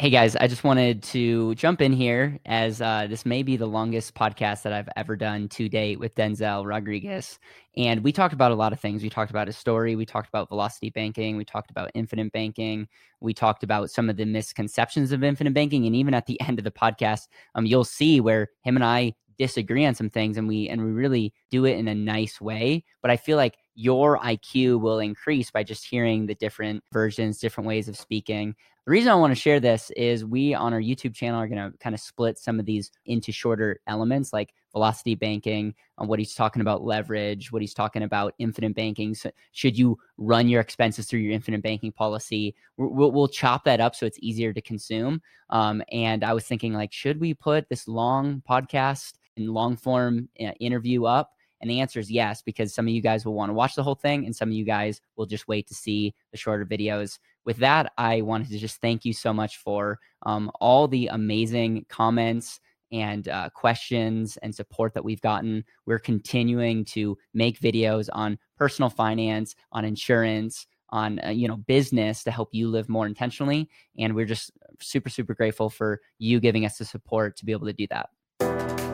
Hey guys, I just wanted to jump in here as uh, this may be the longest podcast that I've ever done to date with Denzel Rodriguez. And we talked about a lot of things. We talked about his story. We talked about velocity banking. We talked about infinite banking. We talked about some of the misconceptions of infinite banking. And even at the end of the podcast, um, you'll see where him and I disagree on some things and we and we really do it in a nice way. But I feel like your IQ will increase by just hearing the different versions, different ways of speaking. The reason I want to share this is we on our YouTube channel are going to kind of split some of these into shorter elements like velocity banking, on uh, what he's talking about leverage, what he's talking about infinite banking. So should you run your expenses through your infinite banking policy? We'll, we'll chop that up so it's easier to consume. Um, and I was thinking, like, should we put this long podcast and long form uh, interview up? And the answer is yes, because some of you guys will want to watch the whole thing, and some of you guys will just wait to see the shorter videos with that, I wanted to just thank you so much for um, all the amazing comments and uh, questions and support that we've gotten. We're continuing to make videos on personal finance, on insurance, on uh, you know business to help you live more intentionally, and we're just super super grateful for you giving us the support to be able to do that.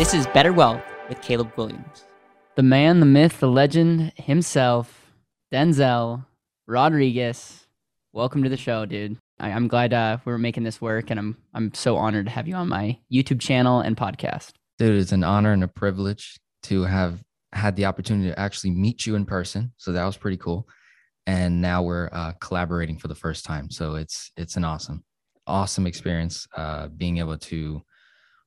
This is Better Wealth with Caleb Guilliams. The man, the myth, the legend himself, Denzel Rodriguez. Welcome to the show, dude. I, am glad uh, we're making this work, and I'm I'm so honored to have you on my YouTube channel and podcast. Dude, it's an honor and a privilege to have had the opportunity to actually meet you in person. So that was pretty cool. And now we're uh, collaborating for the first time. So it's it's an awesome, awesome experience uh, being able to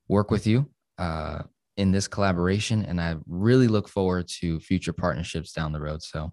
work with you uh, in this collaboration, and I really look forward to future partnerships down the road. So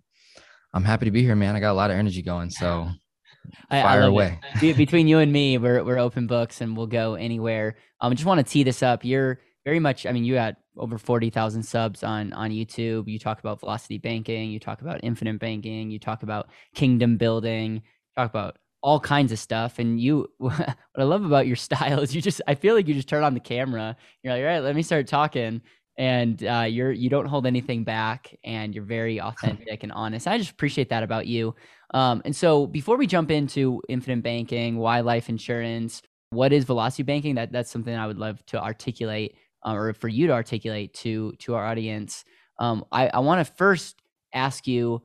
I'm happy to be here, man. I got a lot of energy going, so I, fire I away. Between you and me, we're we're open books, and we'll go anywhere. Um, I just want to tee this up. You're very much. I mean, you got over forty thousand subs on on YouTube. You talk about velocity banking. You talk about infinite banking. You talk about kingdom building. Talk about all kinds of stuff. And you, what I love about your style is you just, I feel like you just turn on the camera. You're like, all right, let me start talking. And uh, you're, you don't hold anything back and you're very authentic and honest. I just appreciate that about you. Um, and so before we jump into infinite banking, why life insurance, what is velocity banking? That that's something I would love to articulate uh, or for you to articulate to, to our audience. Um, I, I want to first ask you,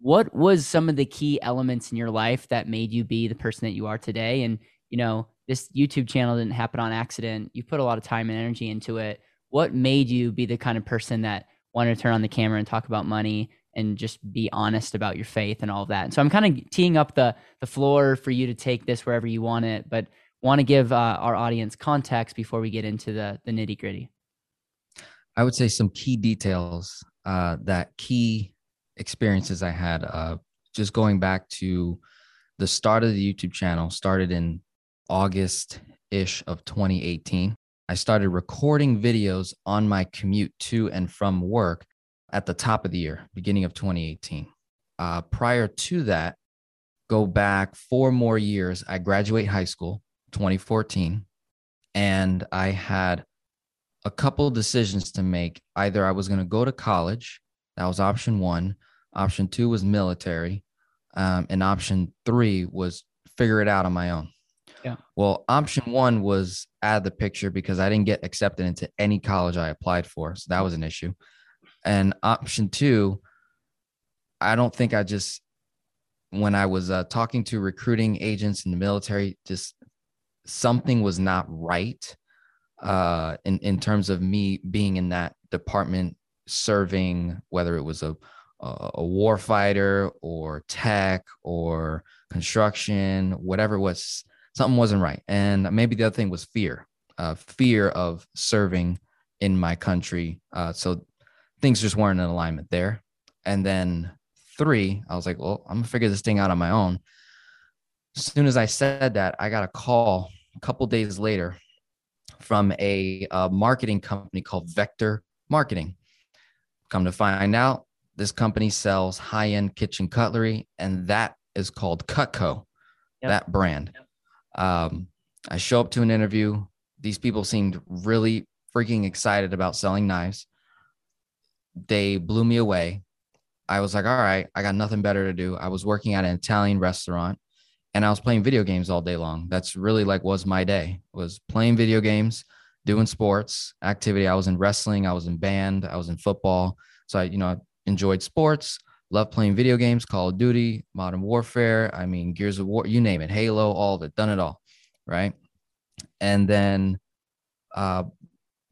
what was some of the key elements in your life that made you be the person that you are today? And you know this youtube channel didn't happen on accident. You put a lot of time and energy into it. What made you be the kind of person that wanted to turn on the camera and talk about money and just be honest about your faith and all of that? And so i'm kind of teeing up the the floor for you to take this wherever you want it but want to give uh, our audience context before we get into the the nitty gritty. I would say some key details uh, that key experiences I had. Uh, just going back to the start of the YouTube channel, started in August ish of 2018. I started recording videos on my commute to and from work at the top of the year, beginning of 2018. Uh, prior to that, go back four more years. I graduate high school, 2014, and I had a couple decisions to make. Either I was going to go to college, that was option one, Option two was military. Um, and option three was figure it out on my own. Yeah. Well, option one was out of the picture because I didn't get accepted into any college I applied for. So that was an issue. And option two, I don't think I just, when I was uh, talking to recruiting agents in the military, just something was not right uh, in, in terms of me being in that department serving, whether it was a a war fighter or tech or construction, whatever was something wasn't right. And maybe the other thing was fear, uh, fear of serving in my country. Uh, so things just weren't in alignment there. And then three, I was like, well, I'm gonna figure this thing out on my own. As soon as I said that, I got a call a couple days later from a, a marketing company called Vector Marketing. Come to find out, this company sells high end kitchen cutlery, and that is called Cutco, yep. that brand. Yep. Um, I show up to an interview. These people seemed really freaking excited about selling knives. They blew me away. I was like, all right, I got nothing better to do. I was working at an Italian restaurant and I was playing video games all day long. That's really like was my day was playing video games, doing sports activity. I was in wrestling, I was in band, I was in football. So I, you know, enjoyed sports, loved playing video games, Call of Duty, Modern Warfare. I mean, Gears of War, you name it, Halo, all of it, done it all. Right. And then uh,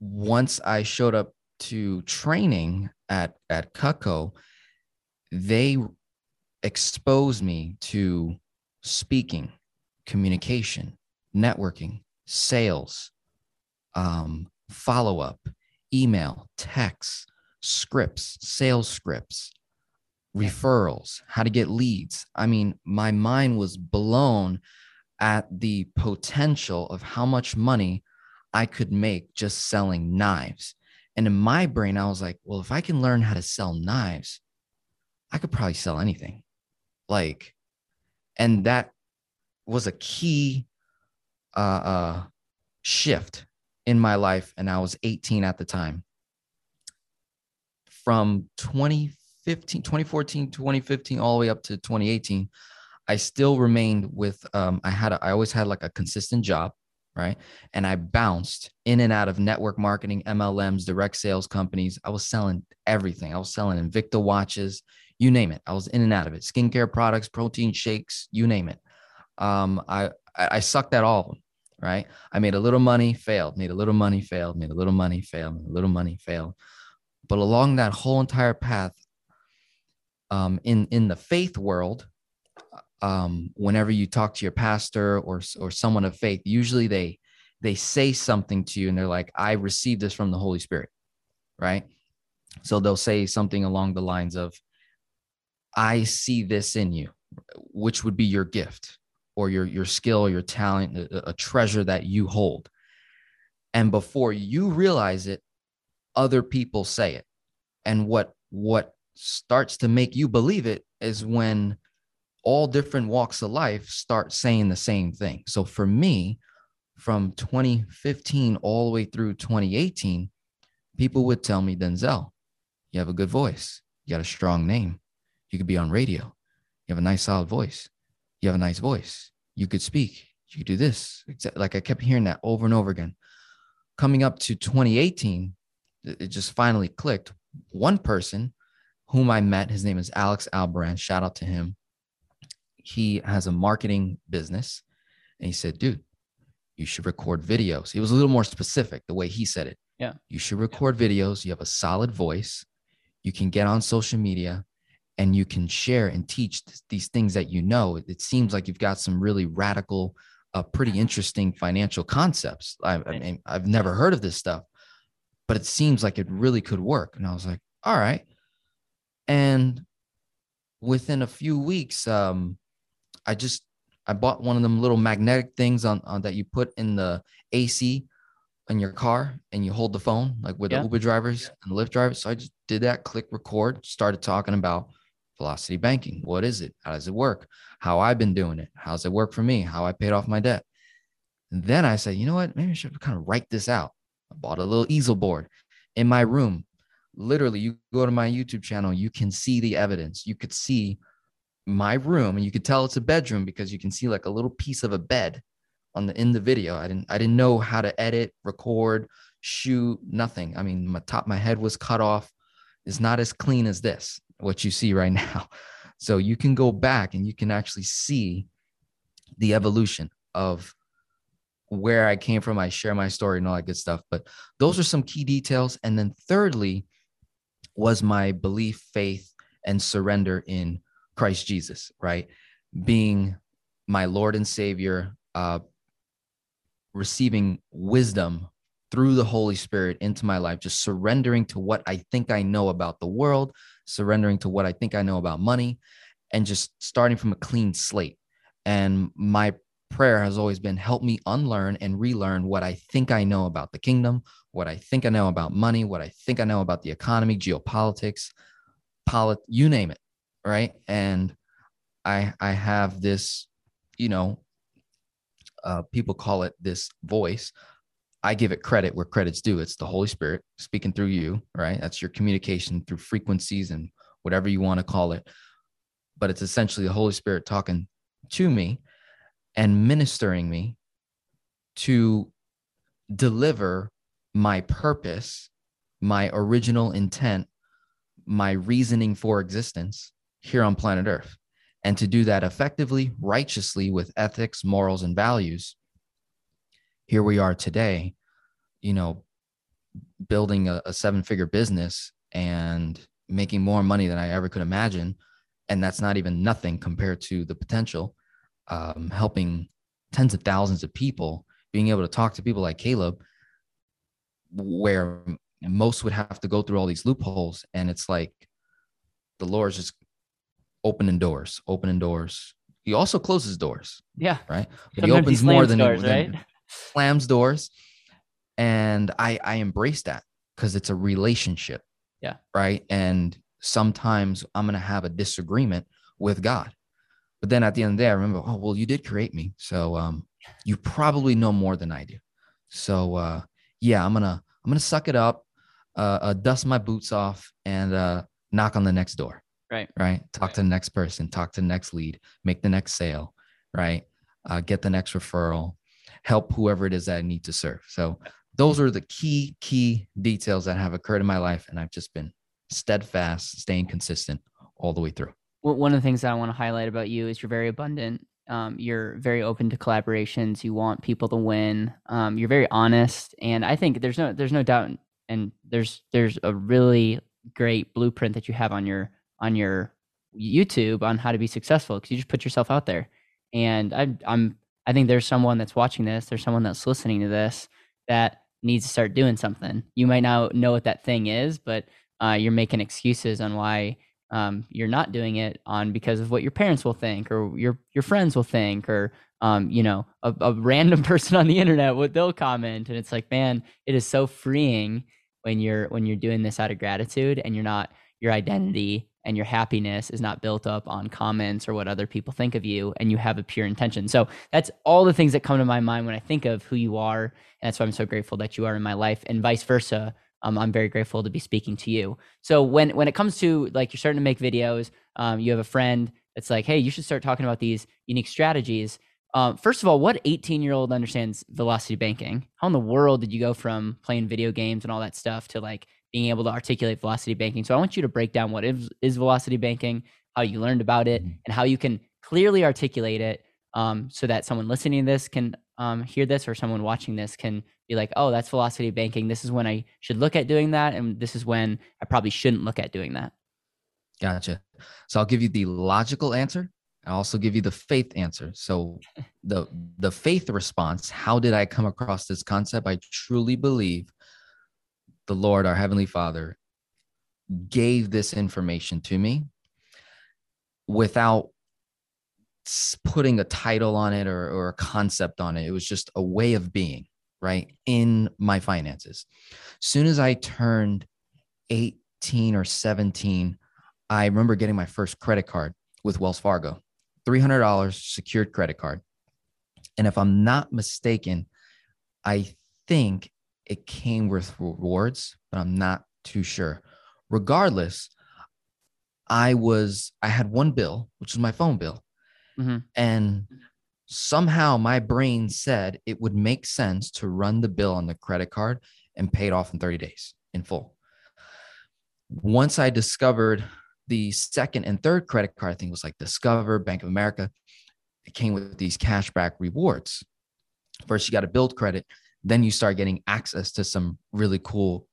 once I showed up to training at at Cutco, they exposed me to speaking, communication, networking, sales, um, follow up, email, text, scripts, sales scripts, referrals, how to get leads. I mean, my mind was blown at the potential of how much money I could make just selling knives. And in my brain, I was like, well, if I can learn how to sell knives, I could probably sell anything. Like, and that was a key uh, uh, shift in my life. And I was 18 at the time. From 2015, 2014, 2015, all the way up to 2018, I still remained with, um, I had, a, I always had like a consistent job right? And I bounced in and out of network marketing, MLMs, direct sales companies. I was selling everything. I was selling Invicta watches, you name it. I was in and out of it. Skincare products, protein shakes, you name it. Um, I I sucked at all of them, right? I made a little money, failed, made a little money, failed, made a little money, failed, made a little money, failed. But along that whole entire path, um, in in the faith world, um, whenever you talk to your pastor or or someone of faith, usually they they say something to you and they're like, "I received this from the Holy Spirit," right? So they'll say something along the lines of, "I see this in you," which would be your gift or your your skill, your talent, a, a treasure that you hold. And before you realize it, other people say it. And what what starts to make you believe it is when all different walks of life start saying the same thing. So for me, from 2015 all the way through 2018, people would tell me, Denzel, you have a good voice. You got a strong name. You could be on radio. You have a nice, solid voice. You have a nice voice. You could speak. You could do this. Like I kept hearing that over and over again. Coming up to 2018, it just finally clicked. One person whom I met, his name is Alex Albaran. Shout out to him he has a marketing business and he said, dude, you should record videos. He was a little more specific the way he said it. Yeah. You should record yeah. videos. You have a solid voice. You can get on social media and you can share and teach these things that you know. It seems like you've got some really radical, uh, pretty interesting financial concepts. I, I mean, I've never heard of this stuff, but it seems like it really could work. And I was like, all right. And within a few weeks, um, I just I bought one of them little magnetic things on, on that you put in the AC in your car and you hold the phone like with yeah. the Uber drivers and the Lyft drivers. So I just did that, click record, started talking about velocity banking. What is it? How does it work? How I've been doing it? How's it work for me? How I paid off my debt. And then I said, you know what? Maybe I should kind of write this out. I bought a little easel board in my room. Literally, you go to my YouTube channel, you can see the evidence. You could see my room and you could tell it's a bedroom because you can see like a little piece of a bed on the in the video. I didn't I didn't know how to edit, record, shoot, nothing. I mean, my top my head was cut off. It's not as clean as this, what you see right now. So you can go back and you can actually see the evolution of where I came from. I share my story and all that good stuff. But those are some key details. And then thirdly was my belief, faith, and surrender in Christ Jesus, right? Being my Lord and Savior, uh, receiving wisdom through the Holy Spirit into my life, just surrendering to what I think I know about the world, surrendering to what I think I know about money, and just starting from a clean slate. And my prayer has always been help me unlearn and relearn what I think I know about the kingdom, what I think I know about money, what I think I know about the economy, geopolitics, polit, you name it right and i i have this you know uh, people call it this voice I give it credit where credit's due. It's the Holy Spirit speaking through you, right? That's your communication through frequencies and whatever you want to call it. But it's essentially the Holy Spirit talking to me and ministering me to deliver my purpose, my original intent, my reasoning for existence here on planet Earth. And to do that effectively, righteously, with ethics, morals, and values, here we are today, you know, building a, a seven figure business and making more money than I ever could imagine. And that's not even nothing compared to the potential, um, helping tens of thousands of people, being able to talk to people like Caleb, where most would have to go through all these loopholes. And it's like the Lord's just opening doors, opening doors. He also closes doors. Yeah. Right. But he opens he more than, doors, than right? slams doors. And I I embrace that because it's a relationship. Yeah. Right. And sometimes I'm gonna have a disagreement with God. But then at the end of the day, I remember, oh well, you did create me. So um you probably know more than I do. So uh yeah, I'm gonna I'm gonna suck it up, uh, uh dust my boots off and uh knock on the next door Right. right? Talk Right. to the next person, talk to the next lead, make the next sale, right? Uh, get the next referral, help whoever it is that I need to serve. So those are the key, key details that have occurred in my life. And I've just been steadfast, staying consistent all the way through. One of the things that I want to highlight about you is you're very abundant. Um, you're very open to collaborations. You want people to win. Um, you're very honest, and I think there's no there's no doubt, and there's there's a really great blueprint that you have on your on your YouTube on how to be successful because you just put yourself out there. And I, I'm I think there's someone that's watching this. There's someone that's listening to this that needs to start doing something. You might not know what that thing is, but uh, you're making excuses on why um, you're not doing it on because of what your parents will think or your your friends will think or um, you know a, a random person on the internet what they'll comment. And it's like man it is so freeing when you're when you're doing this out of gratitude and you're not your identity and your happiness is not built up on comments or what other people think of you and you have a pure intention. So that's all the things that come to my mind when i think of who you are. And that's why i'm so grateful that you are in my life and vice versa um, i'm very grateful to be speaking to you. So when when it comes to like you're starting to make videos um, you have a friend that's like hey you should start talking about these unique strategies. Um, first of all what 18 year old understands velocity banking? How in the world did you go from playing video games and all that stuff to like being able to articulate velocity banking? So i want you to break down what is, is velocity banking how you learned about it Mhm. and how you can clearly articulate it um, so that someone listening to this can um, hear this or someone watching this can be like, oh, that's velocity banking. This is when I should look at doing that. And this is when I probably shouldn't look at doing that. Gotcha. So I'll give you the logical answer. I'll also give you the faith answer. So the the faith response, how did I come across this concept? I truly believe the Lord, our heavenly Father, gave this information to me without putting a title on it or, or a concept on it. It was just a way of being, right? In my finances. Soon as I turned 18 or 17, I remember getting my first credit card with Wells Fargo, $300 secured credit card. And if I'm not mistaken, I think it came with rewards, but I'm not too sure. Regardless, I was, I had one bill, which was my phone bill. Mhm. And somehow my brain said it would make sense to run the bill on the credit card and pay it off in 30 days in full. Once I discovered the second and third credit card, I think was like Discover, Bank of America, it came with these cashback rewards. First, you got to build credit, then you start getting access to some really cool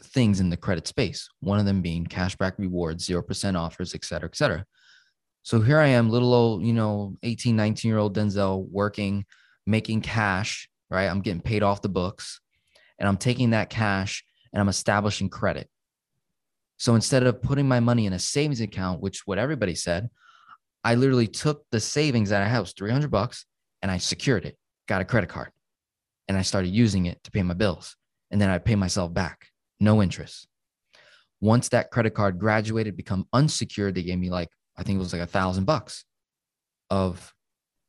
things in the credit space. One of them being cashback rewards, 0% offers, et cetera, et cetera. So here I am, little old, you know, 18, 19 year old Denzel working, making cash, right? I'm getting paid off the books and I'm taking that cash and I'm establishing credit. So instead of putting my money in a savings account, which what everybody said, I literally took the savings that I had was 300 bucks and I secured it, got a credit card and I started using it to pay my bills. And then I pay myself back, no interest. Once that credit card graduated, become unsecured, they gave me like, I think it was like a thousand bucks of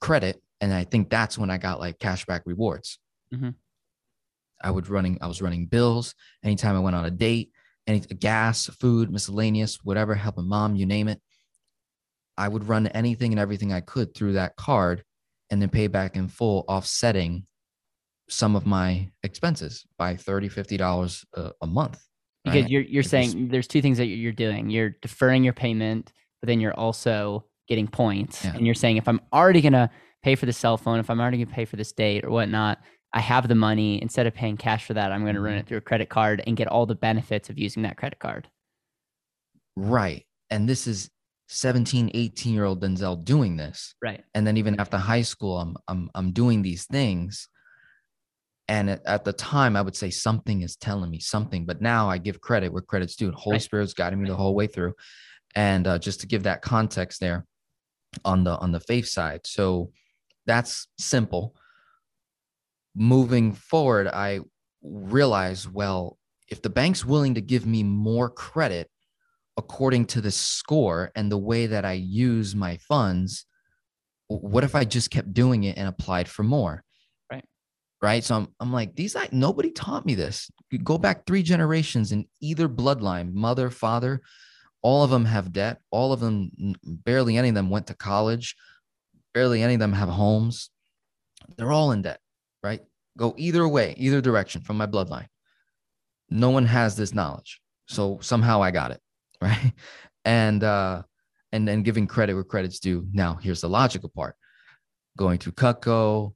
credit. And I think that's when I got like cashback rewards. Mhm. I would running, I was running bills anytime I went on a date, any gas, food, miscellaneous, whatever, helping mom, you name it. I would run anything and everything I could through that card and then pay back in full, offsetting some of my expenses by 30 $50 a, a month. Because right? you're, you're saying there's two things that you're doing. You're deferring your payment, but then you're also getting points. Yeah. And you're saying, if I'm already going to pay for the cell phone, if I'm already going to pay for this date or whatnot, I have the money. Instead of paying cash for that, I'm going to run mm-hmm. it through a credit card and get all the benefits of using that credit card. Right. And this is 17, 18 year old Denzel doing this. Right. And then even after high school, I'm I'm I'm doing these things. And at, the time, I would say something is telling me something, but now I give credit where credit's due. Holy right. Spirit's guiding me the whole way through. And uh, just to give that context there on the on the faith side, so that's simple. Moving forward, I realize well, if the bank's willing to give me more credit according to the score and the way that I use my funds, what if I just kept doing it and applied for more? Right. Right. So I'm, I'm like, these, I, nobody taught me this. You go back three generations in either bloodline, mother, father, all of them have debt. All of them, barely any of them went to college. Barely any of them have homes. They're all in debt, right? Go either way, either direction from my bloodline. No one has this knowledge. So somehow I got it. right? And uh, and then giving credit where credit's due. Now, here's the logical part: going through Cutco,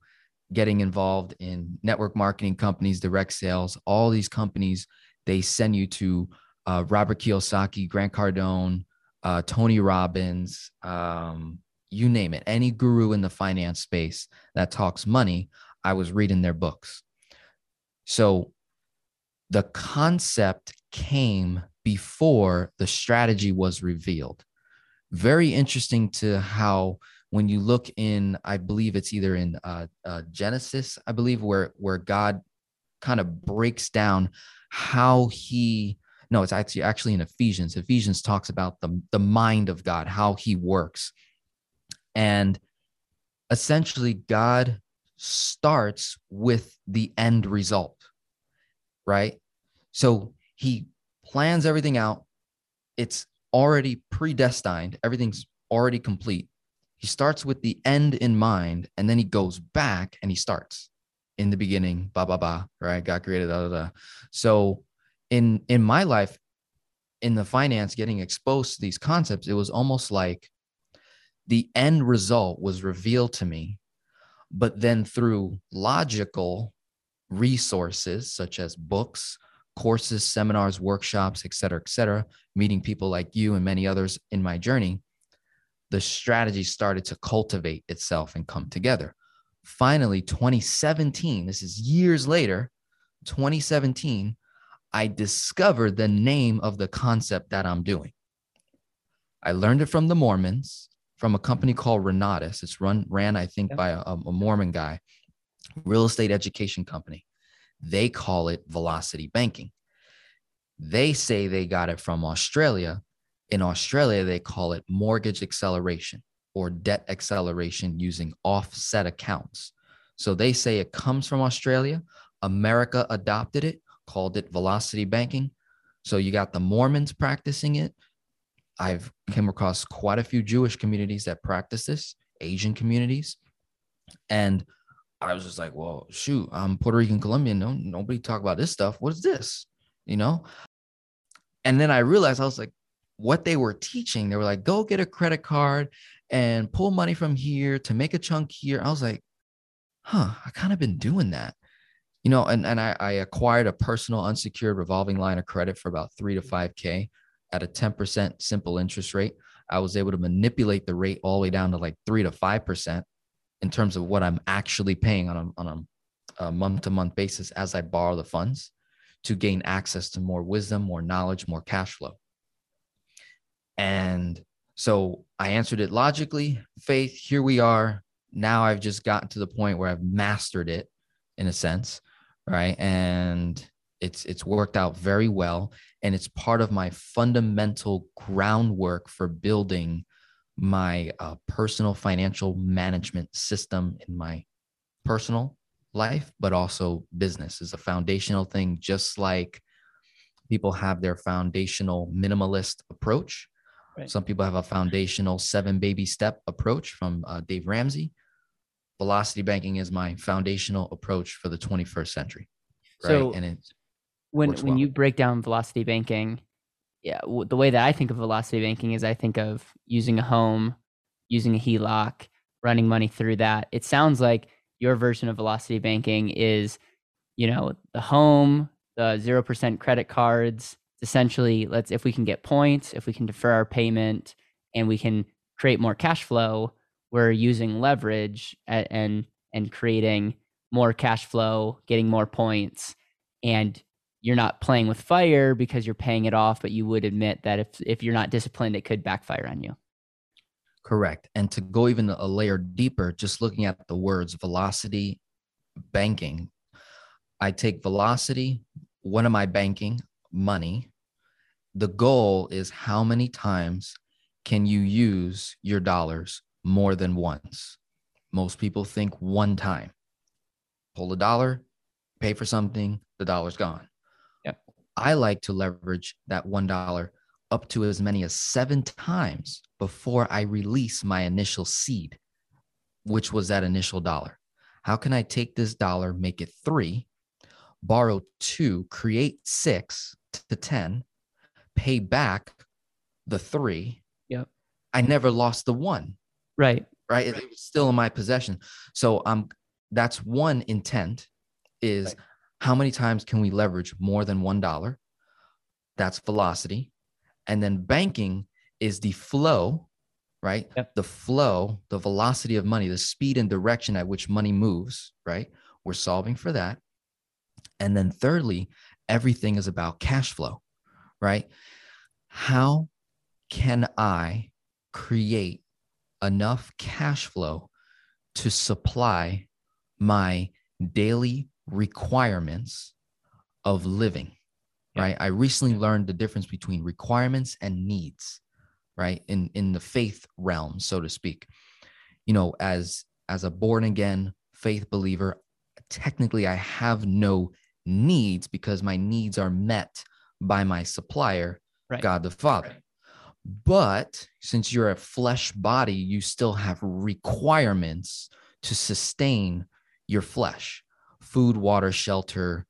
getting involved in network marketing companies, direct sales. All these companies they send you to uh, Robert Kiyosaki, Grant Cardone, uh, Tony Robbins, um, you name it, any guru in the finance space that talks money. I was reading their books. So the concept came before the strategy was revealed. Very interesting to how when you look in, I believe it's either in uh, uh, Genesis, I believe where where God kind of breaks down how he no it's actually actually in ephesians ephesians talks about the, the mind of god how he works and essentially god starts with the end result right so he plans everything out. It's already predestined, everything's already complete. He starts with the end in mind, and then he goes back and he starts in the beginning, ba ba ba, right? God created, da da da. So in in my life, in the finance, getting exposed to these concepts, it was almost like the end result was revealed to me, but then through logical resources such as books, courses, seminars, workshops, et cetera, et cetera, meeting people like you and many others in my journey, the strategy started to cultivate itself and come together. Finally, 2017, this is years later, 2017, I discovered the name of the concept that I'm doing. I learned it from the Mormons, from a company called Renatus. It's run ran, I think, by a, a Mormon guy, real estate education company. They call it velocity banking. They say they got it from Australia. In Australia, they call it mortgage acceleration or debt acceleration using offset accounts. So they say it comes from Australia. America adopted it, called it velocity banking. So you got the Mormons practicing it. I've come across quite a few Jewish communities that practice this, Asian communities. And I was just like, well, shoot, I'm Puerto Rican Colombian. No, nobody talk about this stuff. What is this? You know? And then I realized I was like, what they were teaching, they were like, go get a credit card and pull money from here to make a chunk here. I was like, huh, I kind of been doing that. You know, and, and I, I acquired a personal unsecured revolving line of credit for about three to five K at a 10% simple interest rate. I was able to manipulate the rate all the way down to like three to five percent in terms of what I'm actually paying on a, on a month to month basis as I borrow the funds to gain access to more wisdom, more knowledge, more cash flow. And so I answered it logically, faith, here we are. Now I've just gotten to the point where I've mastered it in a sense, right? And it's it's worked out very well and it's part of my fundamental groundwork for building my uh, personal financial management system in my personal life, but also business is a foundational thing, just like people have their foundational minimalist approach. Right. Some people have a foundational seven baby step approach from uh, Dave Ramsey. Velocity banking is my foundational approach for the 21st century. Right? So, and it's when when well. you break down velocity banking, yeah, the way that I think of velocity banking is I think of using a home, using a HELOC, running money through that. It sounds like your version of velocity banking is, you know, the home, the 0% credit cards. essentially, let's, if we can get points, if we can defer our payment and we can create more cash flow, we're using leverage at, and, and creating more cash flow, getting more points. And you're not playing with fire because you're paying it off, but you would admit that if if you're not disciplined, it could backfire on you. Correct. And to go even a layer deeper, just looking at the words velocity banking, I take velocity, what am I banking? Money. The goal is how many times can you use your dollars more than once? Most people think one time. Pull a dollar, pay for something, the dollar's gone. Yeah. I like to leverage that $1 up to as many as seven times before I release my initial seed, which was that initial dollar. How can I take this dollar, make it three, borrow two, create six to 10, pay back the three? Yep. I never lost the one. Right. Right. It, was still in my possession. So um, that's one intent is right. How many times can we leverage more than $1? That's velocity. And then banking is the flow, right? Yep. The flow, the velocity of money, the speed and direction at which money moves, right? We're solving for that. And then thirdly, everything is about cash flow, right? How can I create enough cash flow to supply my daily requirements of living yeah. right i recently learned the difference between requirements and needs right in in the faith realm so to speak you know as as a born again faith believer technically i have no needs because my needs are met by my supplier right. god the father right. But since you're a flesh body you still have requirements to sustain your flesh food, water, shelter,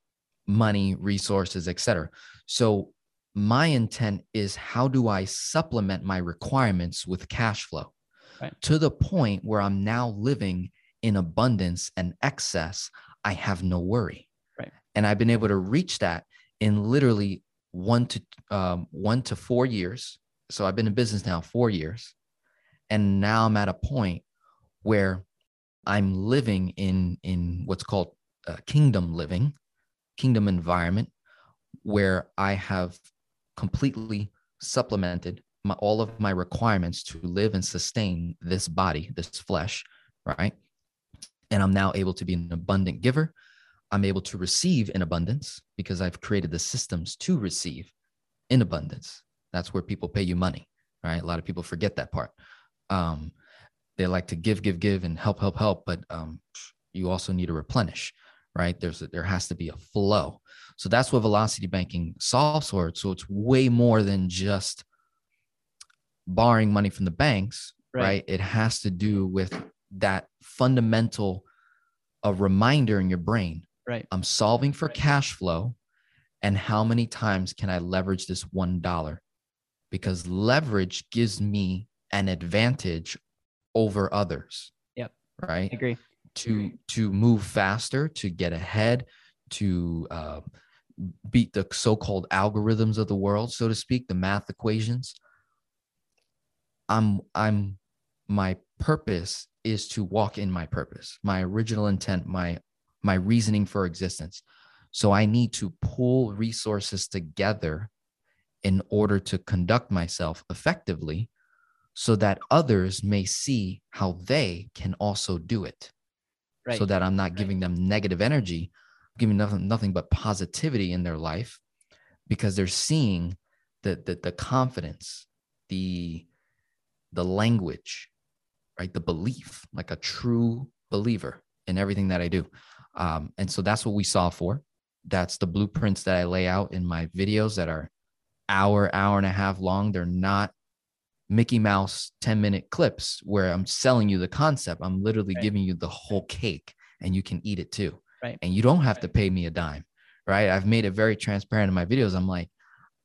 money, resources, etc. So my intent is how do I supplement my requirements with cash flow right. to the point where I'm now living in abundance and excess. I have no worry. Right. And I've been able to reach that in literally one to um, one to four years. So I've been in business now four years, and now I'm at a point where I'm living in in what's called uh, kingdom living, kingdom environment, where I have completely supplemented my, all of my requirements to live and sustain this body, this flesh, right? And I'm now able to be an abundant giver. I'm able to receive in abundance because I've created the systems to receive in abundance. That's where people pay you money, right? A lot of people forget that part. Um, they like to give, give, give, and help, help, help, but um, you also need to replenish right? There's a, there has to be a flow. So that's what velocity banking solves for. So it's way more than just borrowing money from the banks, right? right? It has to do with that fundamental a reminder in your brain. Right. I'm solving for right. cash flow and how many times can I leverage this $1? Because leverage gives me an advantage over others. Yep. Right? I agree to to move faster, to get ahead, to uh, beat the so-called algorithms of the world, so to speak, the math equations. I'm I'm my purpose is to walk in my purpose, my original intent, my my reasoning for existence. So I need to pull resources together in order to conduct myself effectively so that others may see how they can also do it right. so that I'm not giving them negative energy, giving nothing, nothing but positivity in their life because they're seeing the, the, the confidence, the, the language, right? The belief, like a true believer in everything that I do. Um, and so that's what we saw for. That's the blueprints that I lay out in my videos that are hour, hour and a half long. They're not Mickey Mouse 10 minute clips where I'm selling you the concept. I'm literally right. giving you the whole cake and you can eat it too. Right. And you don't have to pay me a dime. Right. I've made it very transparent in my videos. I'm like,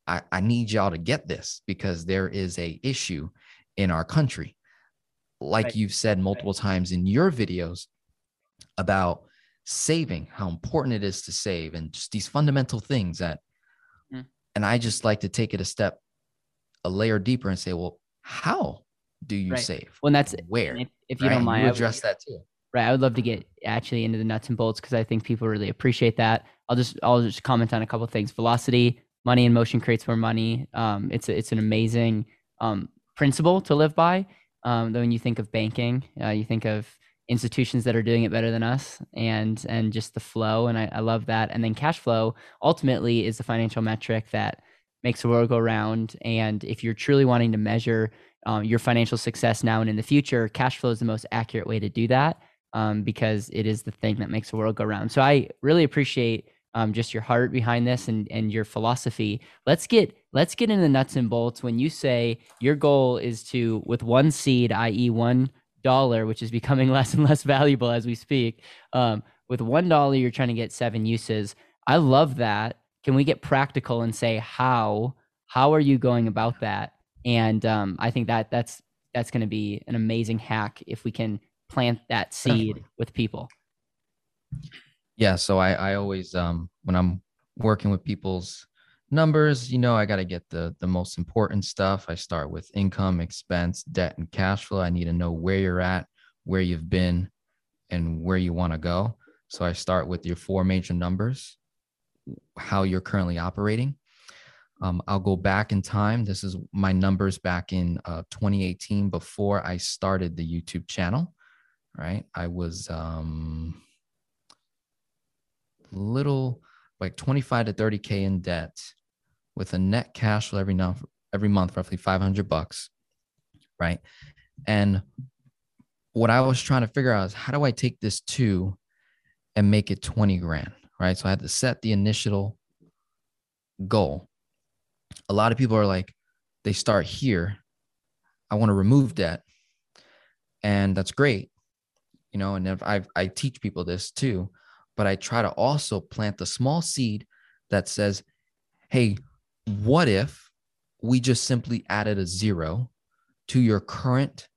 I, I need y'all to get this because there is a issue in our country. Like right. you've said multiple right. times in your videos about saving, how important it is to save, and just these fundamental things that. And I just like to take it a step, a layer deeper and say, well, how do you right. save? Well, that's where, if, if you don't mind, you address that too. Right. I would love to get actually into the nuts and bolts because I think people really appreciate that. I'll just, I'll just comment on a couple things. Velocity, money in motion creates more money. Um, it's, a, it's an amazing um, principle to live by. Um, when you think of banking, uh, you think of institutions that are doing it better than us and and just the flow and I, I, love that. And then cash flow ultimately is the financial metric that makes the world go round. And if you're truly wanting to measure um, your financial success now and in the future cash flow is the most accurate way to do that um, because it is the thing that makes the world go round. So i really appreciate um, just your heart behind this and and your philosophy. Let's get let's get into the nuts and bolts when you say your goal is to with one seed i.e one dollar, which is becoming less and less valuable as we speak. Um, with one dollar, you're trying to get seven uses. I love that. Can we get practical and say how? How are you going about that? And um, I think that that's that's going to be an amazing hack if we can plant that seed with people. Yeah. So I I always um when I'm working with people's numbers you know i got to get the the most important stuff. I start with income expense debt and cash flow. I need to know where you're at where you've been and where you want to go. So i start with your four major numbers how you're currently operating. Um, i'll go back in time. This is my numbers back in uh, 2018 before i started the youtube channel right? I was um little like 25 to 30k in debt with a net cash flow every month every month roughly 500 bucks right? And what i was trying to figure out is how do i take this two and make it 20 grand right? So i had to set the initial goal. A lot of people are like they start here. I want to remove debt. And that's great you know and if i i teach people this too but I try to also plant the small seed that says, hey, what if we just simply added a zero to your current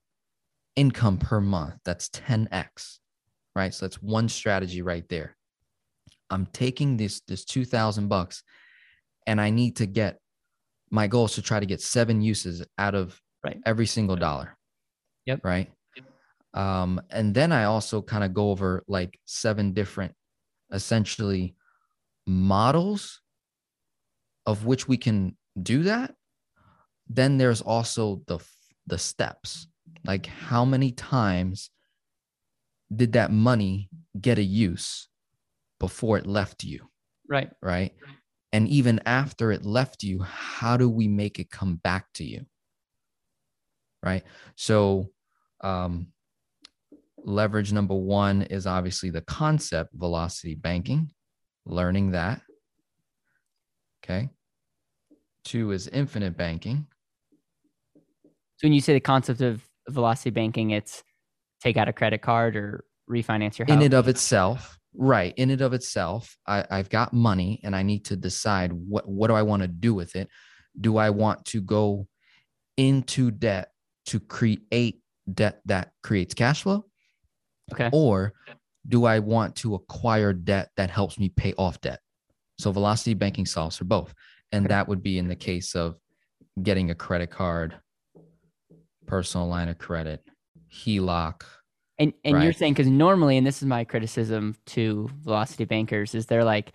income per month? That's 10x, right? So that's one strategy right there. I'm taking this this 2000 bucks and I need to get my goal is to try to get seven uses out of right. every single dollar. Yep. Right. Um, and then I also kind of go over like seven different essentially models of which we can do that then there's also the the steps. Like how many times did that money get a use before it left you? Right. Right? And even after it left you how do we make it come back to you? Right? So um leverage number one is obviously the concept velocity banking, learning that. Okay. Two is infinite banking. So when you say the concept of velocity banking, it's take out a credit card or refinance your house. In and of itself, right? In and of itself, I, I've got money and I need to decide what what do I want to do with it. Do I want to go into debt to create debt that creates cash flow? Okay. Or do I want to acquire debt that helps me pay off debt? So velocity banking solves for both. And that would be in the case of getting a credit card, personal line of credit, HELOC. And and right? you're saying because normally, and this is my criticism to velocity bankers, is they're like,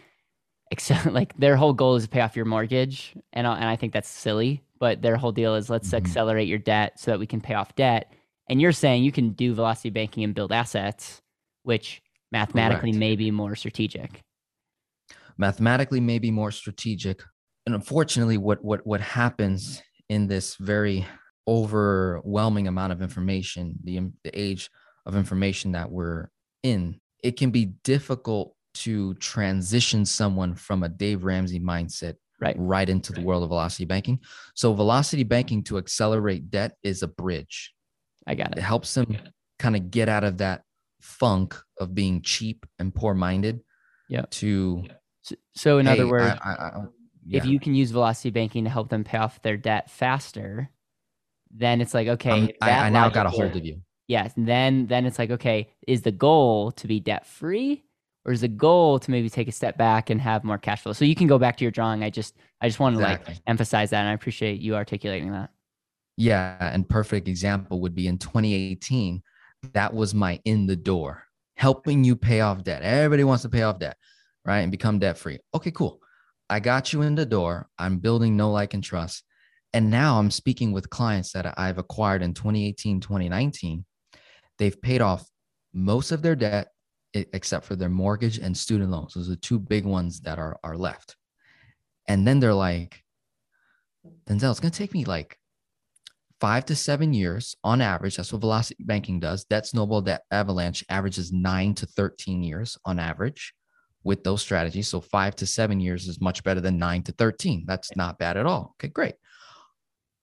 like their whole goal is to pay off your mortgage, and I, and I think that's silly. But their whole deal is let's mm-hmm. accelerate your debt so that we can pay off debt. And you're saying you can do velocity banking and build assets, which mathematically Correct. may be more strategic. Mathematically may be more strategic. And unfortunately, what what what happens in this very overwhelming amount of information, the, um, the age of information that we're in, it can be difficult to transition someone from a Dave Ramsey mindset right right into the world of velocity banking. So velocity banking to accelerate debt is a bridge. I got It it. helps them kind of get out of that funk of being cheap and poor minded. Yeah. To So, so in other words, I, I, I, if you can use velocity banking to help them pay off their debt faster, then it's like okay, Um, I, I now got a hold of you. Yes, and then then it's like okay, is the goal to be debt free, or is the goal to maybe take a step back and have more cash flow? So you can go back to your drawing. I just I just want to like emphasize that, and I appreciate you articulating that. Yeah, and perfect example would be in 2018. That was my in the door, helping you pay off debt. Everybody wants to pay off debt, right? And become debt free. Okay, cool. I got you in the door. I'm building no like and trust. And now I'm speaking with clients that I've acquired in 2018, 2019. They've paid off most of their debt except for their mortgage and student loans. Those are the two big ones that are, are left. And then they're like, Denzel, it's going to take me like five to seven years on average. That's what velocity banking does. Debt snowball, debt avalanche averages nine to 13 years on average with those strategies. So five to seven years is much better than nine to 13. That's not bad at all. Okay, great.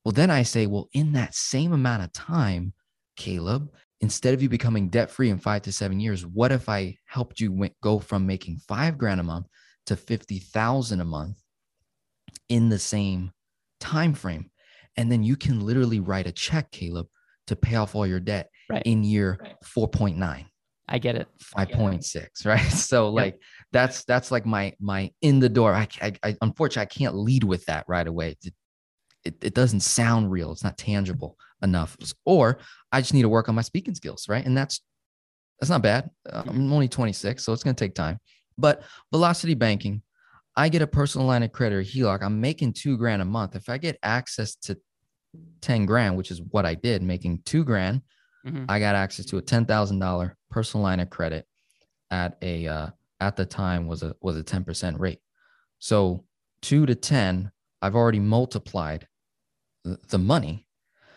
Well, then I say, well, in that same amount of time, Caleb, instead of you becoming debt free in five to seven years, what if I helped you go from making five grand a month to 50,000 a month in the same time frame? And then you can literally write a check, Caleb, to pay off all your debt Right. in year 4.9 I get it. 5.6 right? So like that's that's like my my in the door. I, I, I unfortunately i can't lead with that right away. It, it, it doesn't sound real. It's not tangible enough. Or i just need to work on my speaking skills right? And that's that's not bad. Uh, i'm only 26 so it's going to take time. But velocity banking i get a personal line of credit or heloc i'm making two grand a month if i get access to 10 grand which is what i did making two grand Mhm. I got access to a ten thousand dollar personal line of credit at a uh, at the time was a was a ten percent rate. So two to ten, I've already multiplied the, the money.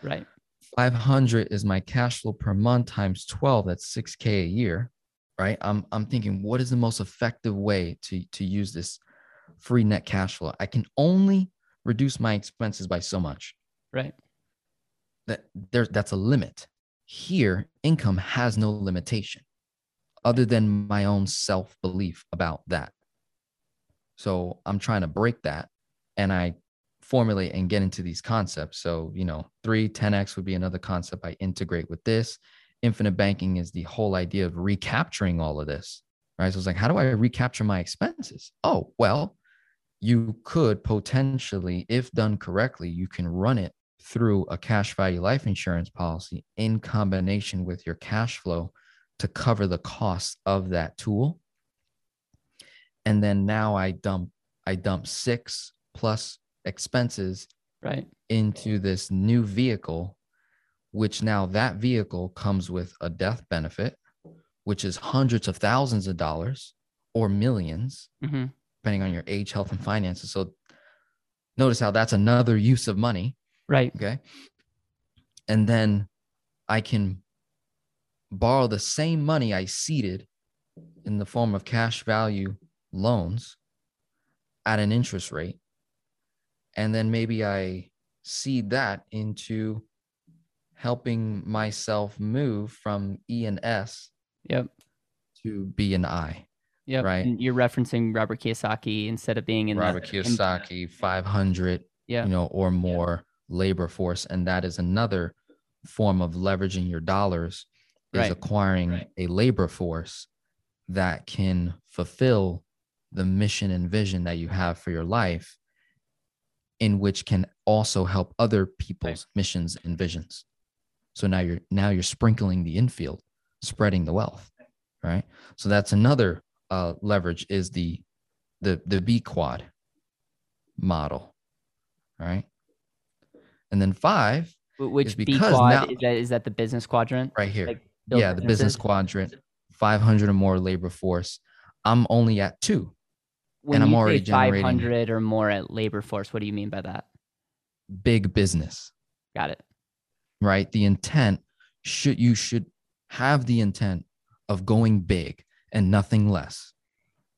Right. Five hundred is my cash flow per month times twelve. That's six k a year, right? I'm I'm thinking, what is the most effective way to to use this free net cash flow? I can only reduce my expenses by so much Right. that there's that's a limit. Here, income has no limitation other than my own self belief about that. So I'm trying to break that and I formulate and get into these concepts. So, you know, 3, 10x would be another concept I integrate with this. Infinite banking is the whole idea of recapturing all of this, right? So it's like, how do I recapture my expenses? Oh, well, you could potentially, if done correctly, you can run it through a cash value life insurance policy in combination with your cash flow to cover the cost of that tool. And then now I dump I dump six plus expenses Right. into this new vehicle, which now that vehicle comes with a death benefit, which is hundreds of thousands of dollars or millions, hmm depending on your age, health, and finances. So notice how that's another use of money. Right. Okay. And then I can borrow the same money I seeded in the form of cash value loans at an interest rate. And then maybe I seed that into helping myself move from E and S Yep. to B and I. Yep. Right. And you're referencing Robert Kiyosaki instead of being in Robert the, in- Kiyosaki, 500 yeah. you know, or more labor force. And that is another form of leveraging your dollars is Right. acquiring a labor force that can fulfill the mission and vision that you have for your life, in which can also help other people's missions and visions. So now you're now you're sprinkling the infield, spreading the wealth, right? So that's another uh, leverage is the the the B quad model, right? And then five Which B because quad now- is that? Is that the business quadrant? right here. Like, yeah, the business quadrant, 500 or more labor force. I'm only at two. When I'm you already 500 or more at labor force, what do you mean by that? Big business, Got it. right? The intent should you should have the intent of going big, and nothing less.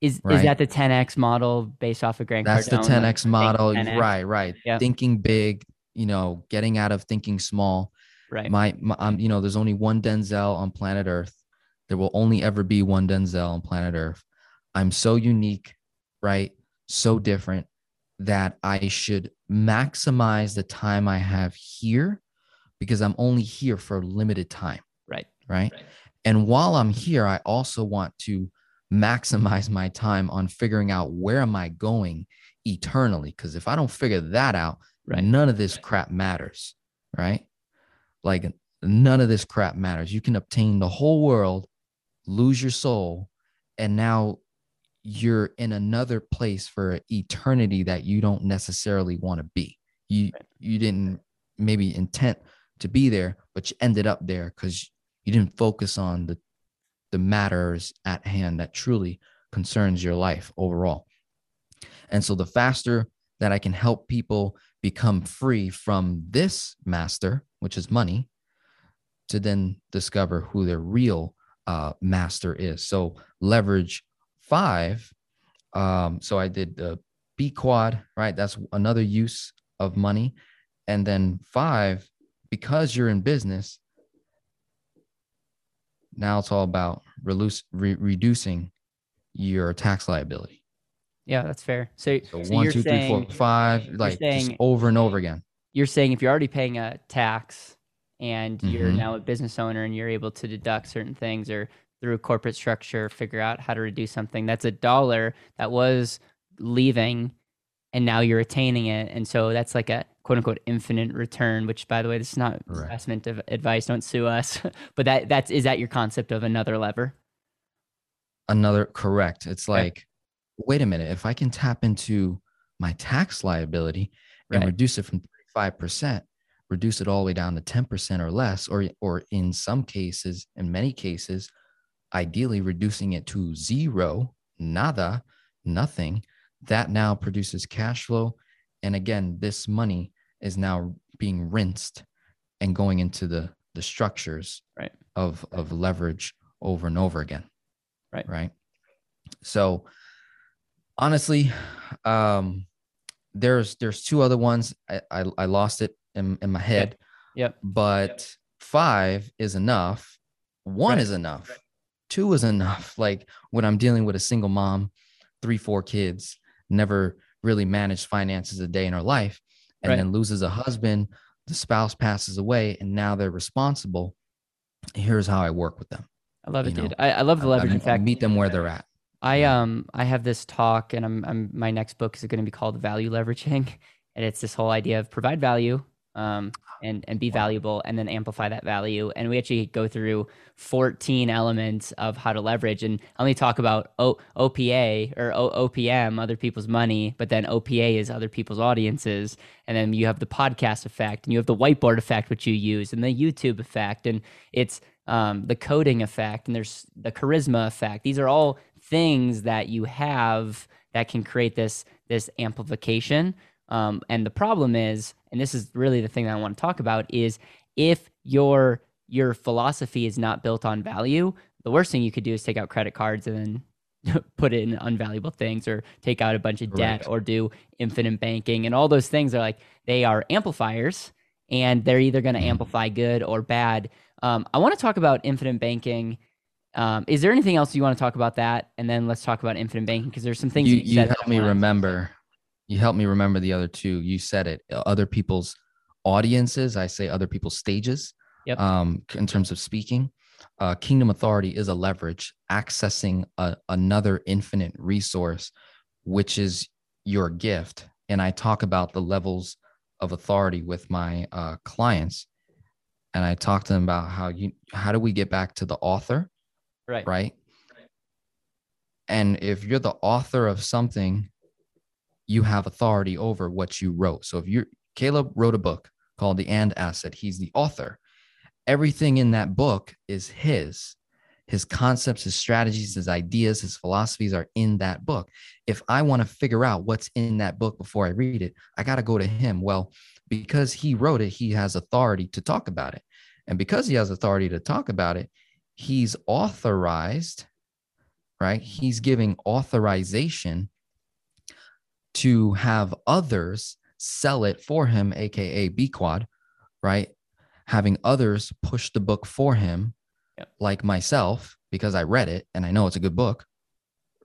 Is Right. is that the 10x model based off of Grant That's the 10x model. 10X. Right, right. Yep. Thinking big, you know, getting out of thinking small. Right. My, my um, you know, there's only one Denzel on planet Earth. There will only ever be one Denzel on planet Earth. I'm so unique, right? So different that I should maximize the time I have here because I'm only here for a limited time, Right. right? Right. And while I'm here, I also want to maximize my time on figuring out where am I going eternally because if I don't figure that out, Right. none of this crap matters, right? Like none of this crap matters. You can obtain the whole world, lose your soul, and now you're in another place for eternity that you don't necessarily want to be. You Right. you didn't maybe intent to be there, but you ended up there because you didn't focus on the the matters at hand that truly concerns your life overall. And so the faster that I can help people become free from this master, which is money, to then discover who their real uh, master is. So leverage five. Um, so I did the B quad, right? That's another use of money. And then five, because you're in business, now it's all about reduce, re- reducing your tax liability. Yeah, that's fair. So, So, so one, you're two, three, four, saying five, like just saying- over and over again. you're saying if you're already paying a tax and you're Mhm. now a business owner and you're able to deduct certain things or through a corporate structure figure out how to reduce something that's a dollar that was leaving and now you're attaining it and so that's like a quote unquote infinite return which by the way this is not Correct. investment of advice don't sue us but that that's is that your concept of another lever Another correct. It's Okay. like, wait a minute, if I can tap into my tax liability and Right. reduce it from 35%, reduce it all the way down to 10% or less, or or in some cases, in many cases, ideally reducing it to zero, nada, nothing, that now produces cash flow. And again, this money is now being rinsed and going into the the structures Right. of of leverage over and over again. Right. Right. So honestly, um there's there's two other ones. I I, I lost it in, in my head, yep but five is enough. One Right. is enough. Two is enough. Like when I'm dealing with a single mom, three, four kids, never really managed finances a day in her life, and Right. then loses a husband, the spouse passes away, and now they're responsible. Here's how I work with them. i love it you dude I, I love the I- I leverage in fact meet them where they're at. I um I have this talk and I'm I'm my next book is going to be called value leveraging and it's this whole idea of provide value um and and be valuable and then amplify that value. And we actually go through 14 elements of how to leverage. And I only talk about o- OPA or o- OPM other people's money but then OPA is other people's audiences. And then you have the podcast effect and you have the whiteboard effect which you use and the YouTube effect. And it's um, the coding effect and there's the charisma effect. These are all things that you have that can create this this amplification um, and the problem is and this is really the thing that i want to talk about is if your your philosophy is not built on value the worst thing you could do is take out credit cards and then put it in unvaluable things or take out a bunch of debt Correct. or do infinite banking and all those things are like they are amplifiers and they're either going to Mhm. amplify good or bad um, i want to talk about infinite banking um, is there anything else you want to talk about that? And then let's talk about infinite banking because there's some things you, you, you said help me remember. You help me remember the other two. You said it. uh, Other people's audiences. I say other people's stages. Yep. Um, in terms of speaking, uh, Kingdom Authority is a leverage accessing a, another infinite resource, which is your gift. And I talk about the levels of authority with my uh, clients, and I talk to them about how you how do we get back to the author Right. right? And if you're the author of something, you have authority over what you wrote. So if you're Caleb wrote a book called The And Asset, he's the author. Everything in that book is his. His concepts, his strategies, his ideas, his philosophies are in that book. If I want to figure out what's in that book before I read it, I got to go to him. Well, because he wrote it, he has authority to talk about it. And because he has authority to talk about it, he's authorized right? He's giving authorization to have others sell it for him, aka B Quad, right? Having others push the book for him, Yep. like myself, because I read it and I know it's a good book,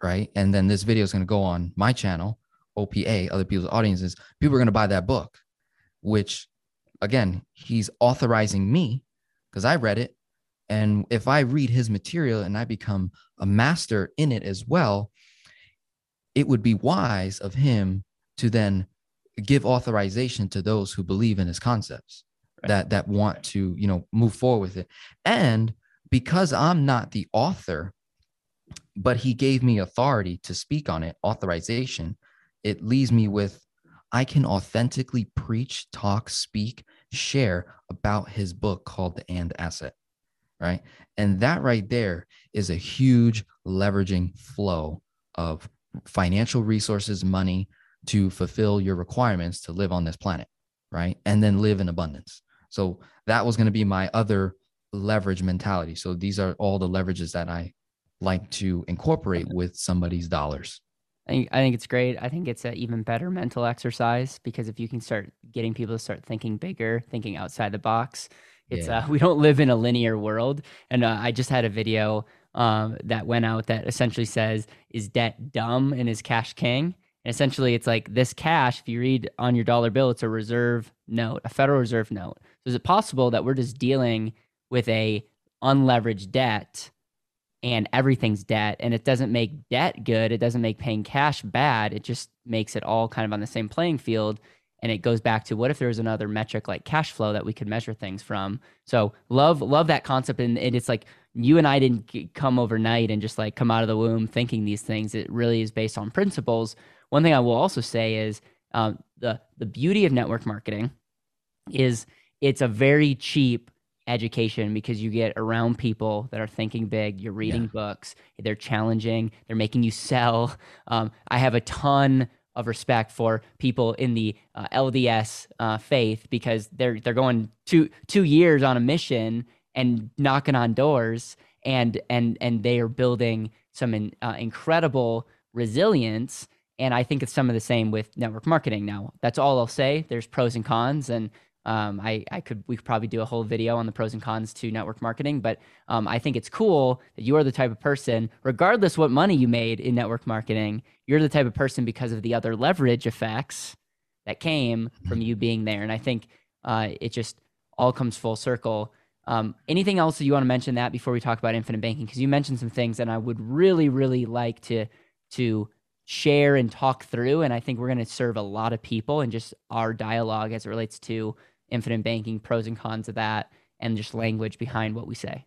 right? And then this video is going to go on my channel, OPA, other people's audiences. People are going to buy that book, which again, he's authorizing me because I read it. And if I read his material and I become a master in it as well, it would be wise of him to then give authorization to those who believe in his concepts Right. that that want to you know move forward with it. And because i'm not the author but he gave me authority to speak on it authorization it leaves me with i can authentically preach talk speak share about his book called the and asset right? And that right there is a huge leveraging flow of financial resources money to fulfill your requirements to live on this planet right and then live in abundance so that was going to be my other leverage mentality so these are all the leverages that i like to incorporate with somebody's dollars I think, I think it's great. I think it's an even better mental exercise because if you can start getting people to start thinking bigger, thinking outside the box, it's Yeah. uh, we don't live in a linear world. And uh, I just had a video um, that went out that essentially says, "Is debt dumb and is cash king?" And essentially, it's like this cash. If you read on your dollar bill, it's a reserve note, a Federal Reserve note. So is it possible that we're just dealing with a unleveraged debt? and everything's debt and it doesn't make debt good it doesn't make paying cash bad it just makes it all kind of on the same playing field and it goes back to what if there was another metric like cash flow that we could measure things from so love love that concept and, and it's like you and i didn't come overnight and just like come out of the womb thinking these things. It really is based on principles. One thing i will also say is um, the the beauty of network marketing is it's a very cheap education because you get around people that are thinking big. You're reading books. They're challenging. They're making you sell. Um, i have a ton of respect for people in the uh, lds uh, faith because they're they're going two two years on a mission and knocking on doors and and and they are building some in, uh, incredible resilience and i think it's some of the same with network marketing now that's all i'll say there's pros and cons and um, I, I could we could probably do a whole video on the pros and cons to network marketing, but um, I think it's cool that you are the type of person, regardless what money you made in network marketing, you're the type of person because of the other leverage effects that came from you being there. And I think uh, it just all comes full circle. Um, anything else that you want to mention that before we talk about infinite banking? Because you mentioned some things that I would really, really like to to share and talk through. And I think we're going to serve a lot of people and just our dialogue as it relates to infinite banking, pros and cons of that, and just language behind what we say.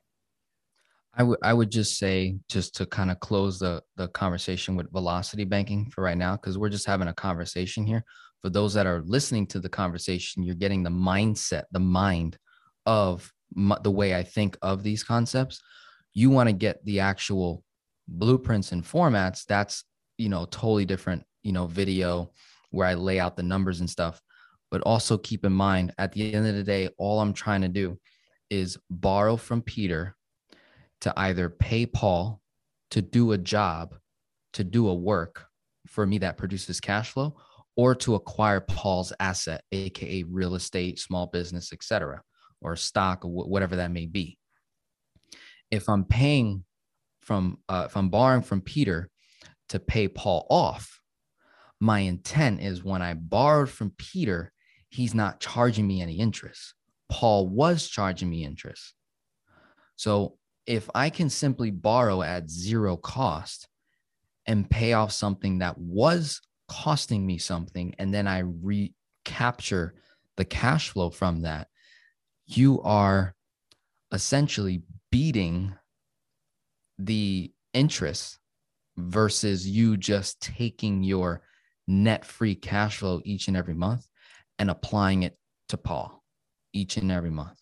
I would I would just say just to kind of close the the conversation with velocity banking for right now because we're just having a conversation here. For those that are listening to the conversation, you're getting the mindset, the mind of the way I think of these concepts. You want to get the actual blueprints and formats. That's you know totally different. You know video where I lay out the numbers and stuff. But also keep in mind at the end of the day, all I'm trying to do is borrow from Peter to either pay Paul to do a job, to do a work for me that produces cash flow, or to acquire Paul's asset, aka real estate, small business, etc., or stock, or wh- whatever that may be. If I'm paying from, uh, if I'm borrowing from Peter to pay Paul off, my intent is when I borrowed from Peter, he's not charging me any interest. Paul was charging me interest. So if I can simply borrow at zero cost and pay off something that was costing me something, and then I recapture the cash flow from that, you are essentially beating the interest versus you just taking your net free cash flow each and every month and applying it to Paul each and every month.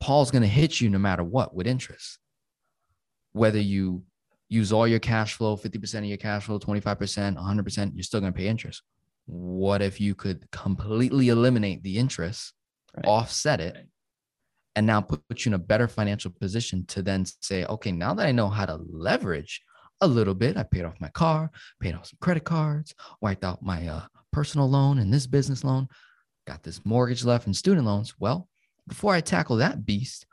Paul's going to hit you no matter what with interest. Whether you use all your cash flow, 50% of your cash flow, 25%, 100%, you're still going to pay interest. What if you could completely eliminate the interest, Right. offset it, Right. and now put, put you in a better financial position to then say, okay, now that I know how to leverage a little bit. I paid off my car, paid off some credit cards, wiped out my uh, personal loan and this business loan, got this mortgage left and student loans. Well, before I tackle that beast,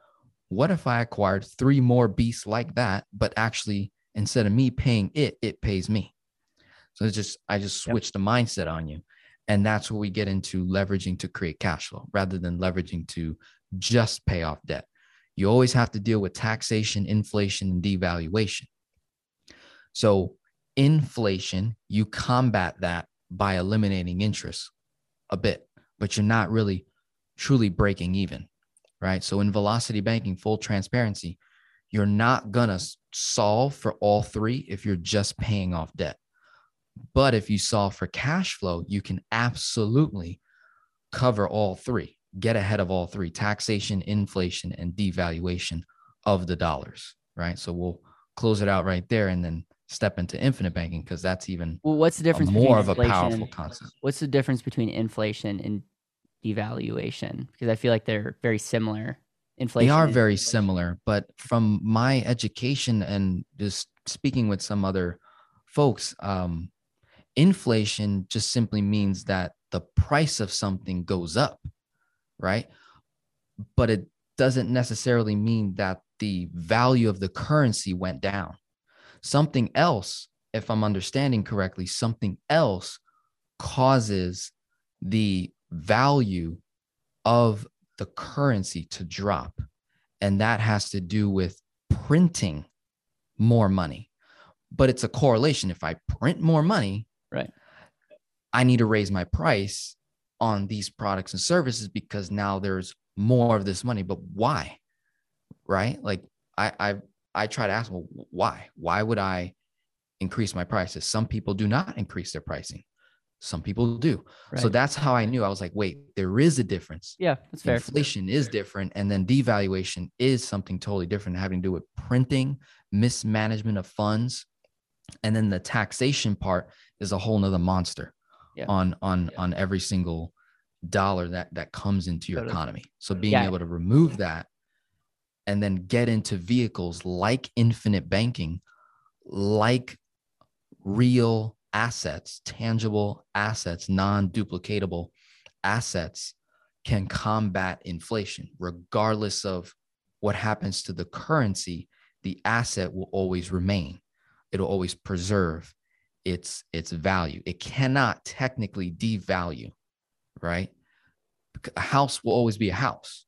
what if I acquired three more beasts like that, but actually instead of me paying it, it pays me? So it's just, I just switched yep. the mindset on you. And that's where we get into leveraging to create cash flow rather than leveraging to just pay off debt. You always have to deal with taxation, inflation, and devaluation. So, inflation, you combat that by eliminating interest a bit, but you're not really truly breaking even, right? So, in velocity banking, full transparency, you're not going to solve for all three if you're just paying off debt. But if you solve for cash flow, you can absolutely cover all three, get ahead of all three taxation, inflation, and devaluation of the dollars, right? So we'll close it out right there and then step into infinite banking because that's even well, what's the difference more of a powerful concept. What's the difference between inflation and devaluation? Because I feel like they're very similar. Inflation. They are very similar, but from my education and just speaking with some other folks, um, inflation just simply means that the price of something goes up, right? But it doesn't necessarily mean that the value of the currency went down. Something else, if I'm understanding correctly, something else causes the value of the currency to drop. And that has to do with printing more money. But it's a correlation. If I print more money, Right. I need to raise my price on these products and services because now there's more of this money. But why? Right? Like I I I try to ask, well, why? Why would I increase my prices? Some people do not increase their pricing. Some people do. Right. So that's how I knew. I was like, wait, there is a difference. Yeah, that's fair. Inflation is different. And then devaluation is something totally different, having to do with printing, mismanagement of funds. And then the taxation part is a whole nother monster yeah. on on yeah. on every single dollar that that comes into your economy. So being yeah. able to remove that and then get into vehicles like infinite banking, like real assets, tangible assets, non-duplicatable assets can combat inflation regardless of what happens to the currency, the asset will always remain. It'll always preserve its its value. It cannot technically devalue, right? A house will always be a house,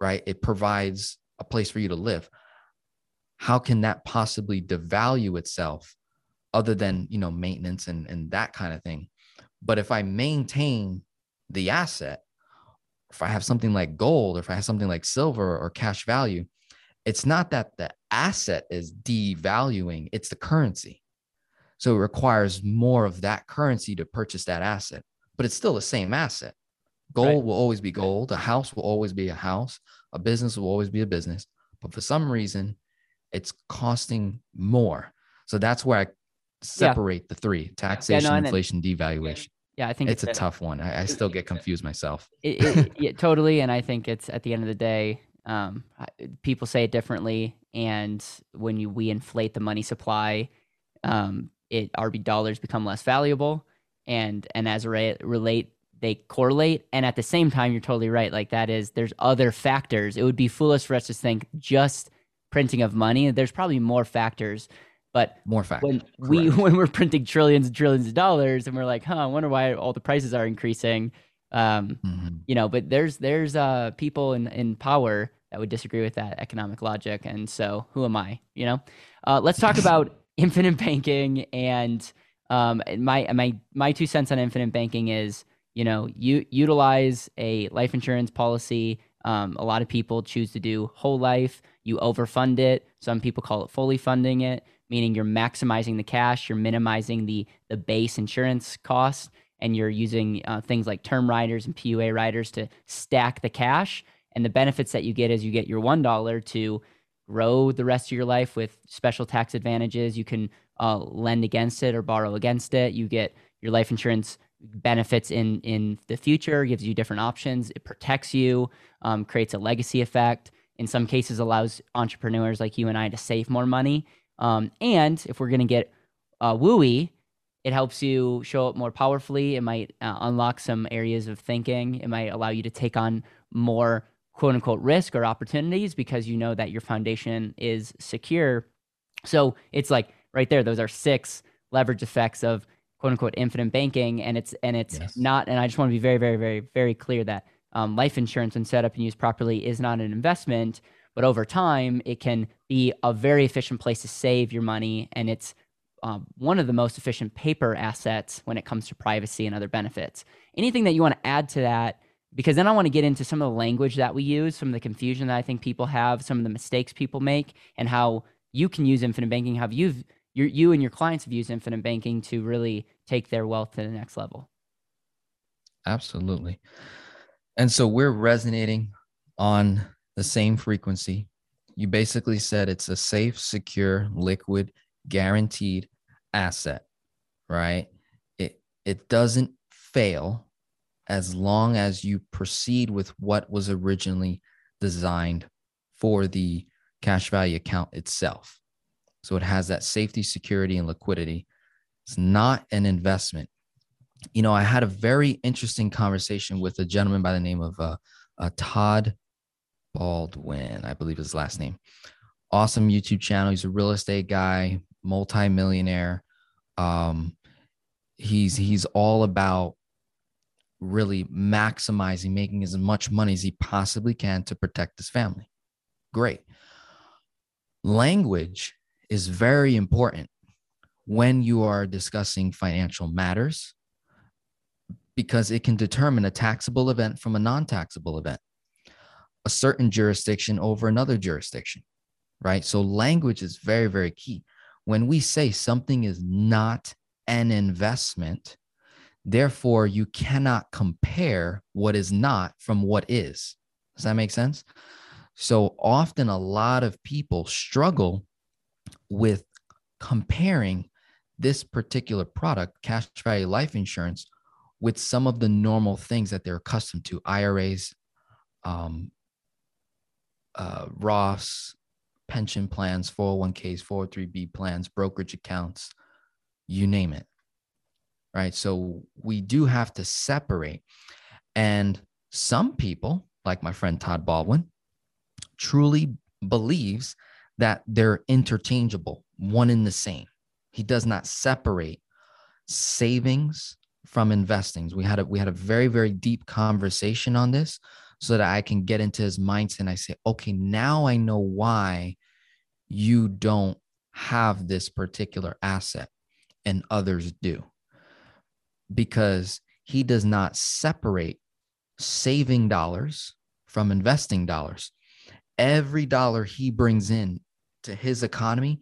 right? It provides a place for you to live. How can that possibly devalue itself other than, you know, maintenance and, and that kind of thing? But if I maintain the asset, if I have something like gold, or if I have something like silver or cash value, it's not that the asset is devaluing, it's the currency. So it requires more of that currency to purchase that asset, but it's still the same asset. Gold right. will always be gold. A house will always be a house. A business will always be a business. But for some reason, it's costing more. So that's where I separate yeah. the three taxation, yeah, no, inflation, devaluation. Yeah, I think it's, it's a, a, tough one. I, I, still get confused myself. It, it, yeah, totally. And I think it's at the end of the day, um, people say it differently. And when you we inflate the money supply, um, it RB dollars become less valuable, and and as a re- relate they correlate. And at the same time, you're totally right. Like that is there's other factors. It would be foolish for us to think just printing of money. There's probably more factors. But more factors. When Correct. we when we're printing trillions and trillions of dollars, and we're like, huh, I wonder why all the prices are increasing. Um, mm-hmm. you know, but there's there's uh people in in power that would disagree with that economic logic, and so who am I? You know, uh, let's talk about infinite banking and um, my my my two cents on infinite banking is you know you utilize a life insurance policy. Um, a lot of people choose to do whole life. You overfund it. Some people call it fully funding it, meaning you're maximizing the cash, you're minimizing the the base insurance cost and you're using uh, things like term riders and PUA riders to stack the cash. And the benefits that you get is you get your one dollar to grow the rest of your life with special tax advantages. You can uh, lend against it or borrow against it. You get your life insurance benefits in in the future, gives you different options. It protects you, um, creates a legacy effect. In some cases, allows entrepreneurs like you and I to save more money. Um, and if we're going to get uh, wooey, it helps you show up more powerfully. It might uh, unlock some areas of thinking. It might allow you to take on more quote unquote risk or opportunities because you know that your foundation is secure. So it's like right there, those are six leverage effects of quote unquote infinite banking. And it's, and it's yes. not, and I just want to be very, very, very, very clear that um, life insurance, when set up and used properly, is not an investment. But over time, it can be a very efficient place to save your money. And it's um, one of the most efficient paper assets when it comes to privacy and other benefits. Anything that you want to add to that? Because then I want to get into some of the language that we use, some of the confusion that I think people have, some of the mistakes people make, and how you can use infinite banking, how you've you and your clients have used infinite banking to really take their wealth to the next level. Absolutely. And so we're resonating on the same frequency. You basically said it's a safe, secure, liquid, guaranteed asset, right? It it doesn't fail as long as you proceed with what was originally designed for the cash value account itself. So it has that safety, security, and liquidity. It's not an investment. You know, I had a very interesting conversation with a gentleman by the name of uh, uh, Todd Baldwin, I believe his last name. Awesome YouTube channel. He's a real estate guy, multimillionaire. Um, he's he's all about really maximizing, making as much money as he possibly can to protect his family. Great. Language is very important when you are discussing financial matters because it can determine a taxable event from a non taxable event, a certain jurisdiction over another jurisdiction, right? So, language is very, very key when we say something is not an investment, therefore you cannot compare what is not from what is. Does that make sense? So often a lot of people struggle with comparing this particular product, cash value life insurance, with some of the normal things that they're accustomed to IRAs, um, uh, Roths, pension plans, 401ks, 403b plans, brokerage accounts, you name it. Right. So we do have to separate. And some people, like my friend Todd Baldwin, truly believes that they're interchangeable, one in the same. He does not separate savings from investings. We had a we had a very very deep conversation on this so that I can get into his mindset and I say, okay, now I know why you don't have this particular asset and others do. Because he does not separate saving dollars from investing dollars. Every dollar he brings in to his economy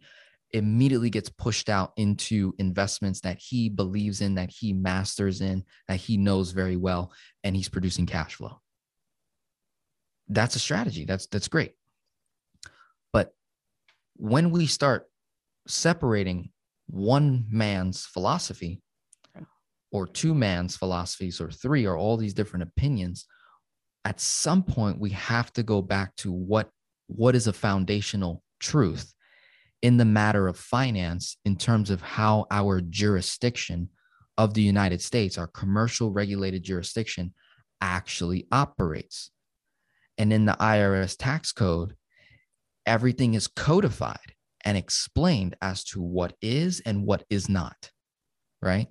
immediately gets pushed out into investments that he believes in, that he masters in, that he knows very well, and he's producing cash flow. That's a strategy. That's that's great. But when we start separating one man's philosophy or two man's philosophies or three or all these different opinions at some point we have to go back to what what is a foundational truth in the matter of finance in terms of how our jurisdiction of the United States, our commercial regulated jurisdiction, actually operates. And in the IRS tax code, everything is codified and explained as to what is and what is not, right?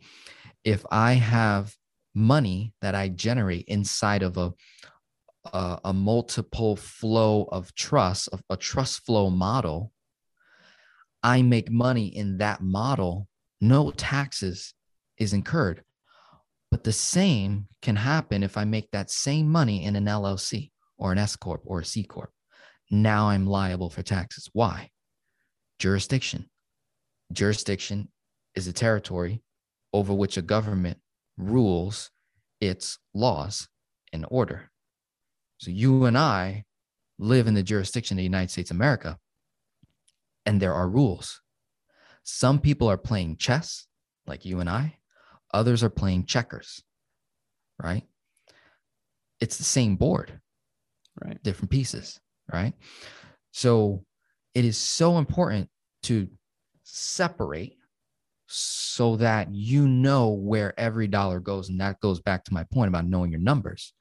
If I have money that I generate inside of a, a, a multiple flow of trust, of a trust flow model, I make money in that model, no taxes is incurred. But the same can happen if I make that same money in an LLC or an S Corp or a C Corp. Now I'm liable for taxes. Why? Jurisdiction. Jurisdiction is a territory over which a government rules its laws and order. So you and I live in the jurisdiction of the United States of America, and there are rules. Some people are playing chess, like you and I, others are playing checkers, right? It's the same board, right? Different pieces right? So it is so important to separate so that you know where every dollar goes. And that goes back to my point about knowing your numbers.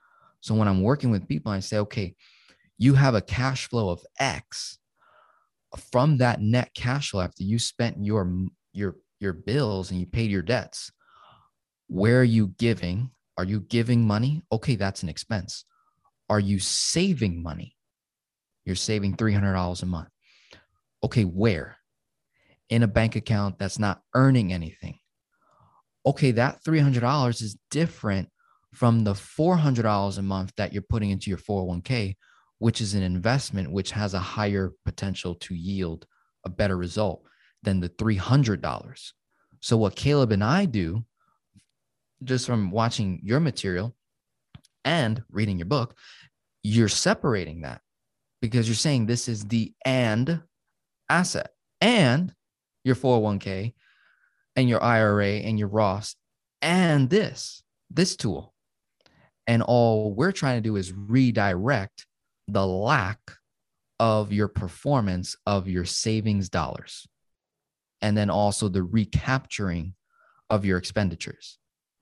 So when I'm working with people, I say, okay, you have a cash flow of X. From that net cash flow after you spent your your your bills and you paid your debts, where are you giving? Are you giving money? Okay, that's an expense. Are you saving money? You're saving $300 a month. Okay, where? In a bank account that's not earning anything. Okay, that $300 is different from the $400 a month that you're putting into your 401k, which is an investment which has a higher potential to yield a better result than the $300. So, what Caleb and I do, just from watching your material and reading your book, you're separating that because you're saying this is the and asset and your 401k and your IRA and your Roth and this, this tool. And all we're trying to do is redirect the lack of your performance of your savings dollars. And then also the recapturing of your expenditures.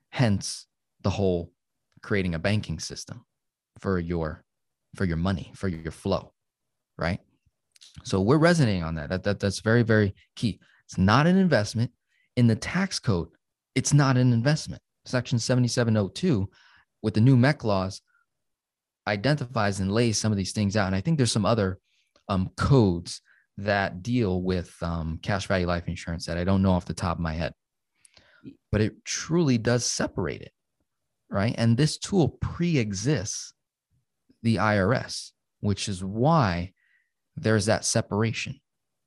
Hence the whole creating a banking system for your for your money, for your flow, right? So we're resonating on that. That, that that's very very key. It's not an investment in the tax code. It's not an investment. Section 7702 with the new MEC laws identifies and lays some of these things out. And I think there's some other um, codes that deal with um, cash value life insurance that I don't know off the top of my head, but it truly does separate it, right? And this tool pre exists the IRS, which is why there's that separation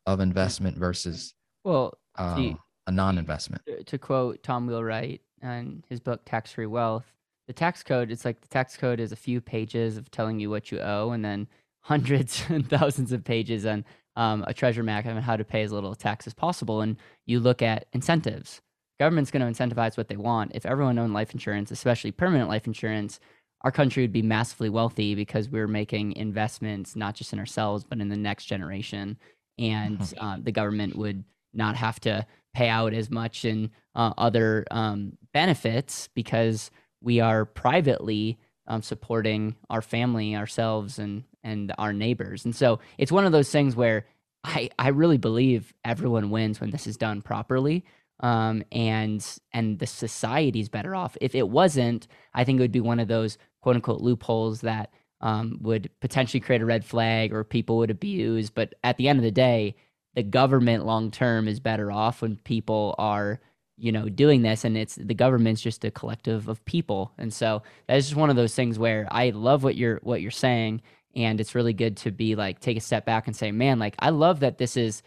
of investment versus well uh, a non-investment. To quote Tom Wheelwright and his book Tax Free Wealth, the tax code it's like the tax code is a few pages of telling you what you owe, and then hundreds and thousands of pages on um, a treasure map on how to pay as little tax as possible. And you look at incentives. Government's going to incentivize what they want. If everyone owned life insurance, especially permanent life insurance, our country would be massively wealthy because we're making investments not just in ourselves but in the next generation and mm-hmm. uh, the government would not have to pay out as much in uh, other um, benefits because we are privately um, supporting our family ourselves and and our neighbors and so it's one of those things where i i really believe everyone wins when this is done properly um, and and the society's better off. If it wasn't, I think it would be one of those quote unquote loopholes that um, would potentially create a red flag or people would abuse. But at the end of the day, the government long term is better off when people are you know doing this and it's the government's just a collective of people and so that's just one of those things where i love what you're what you're saying and it's really good to be like take a step back and say man like i love that this is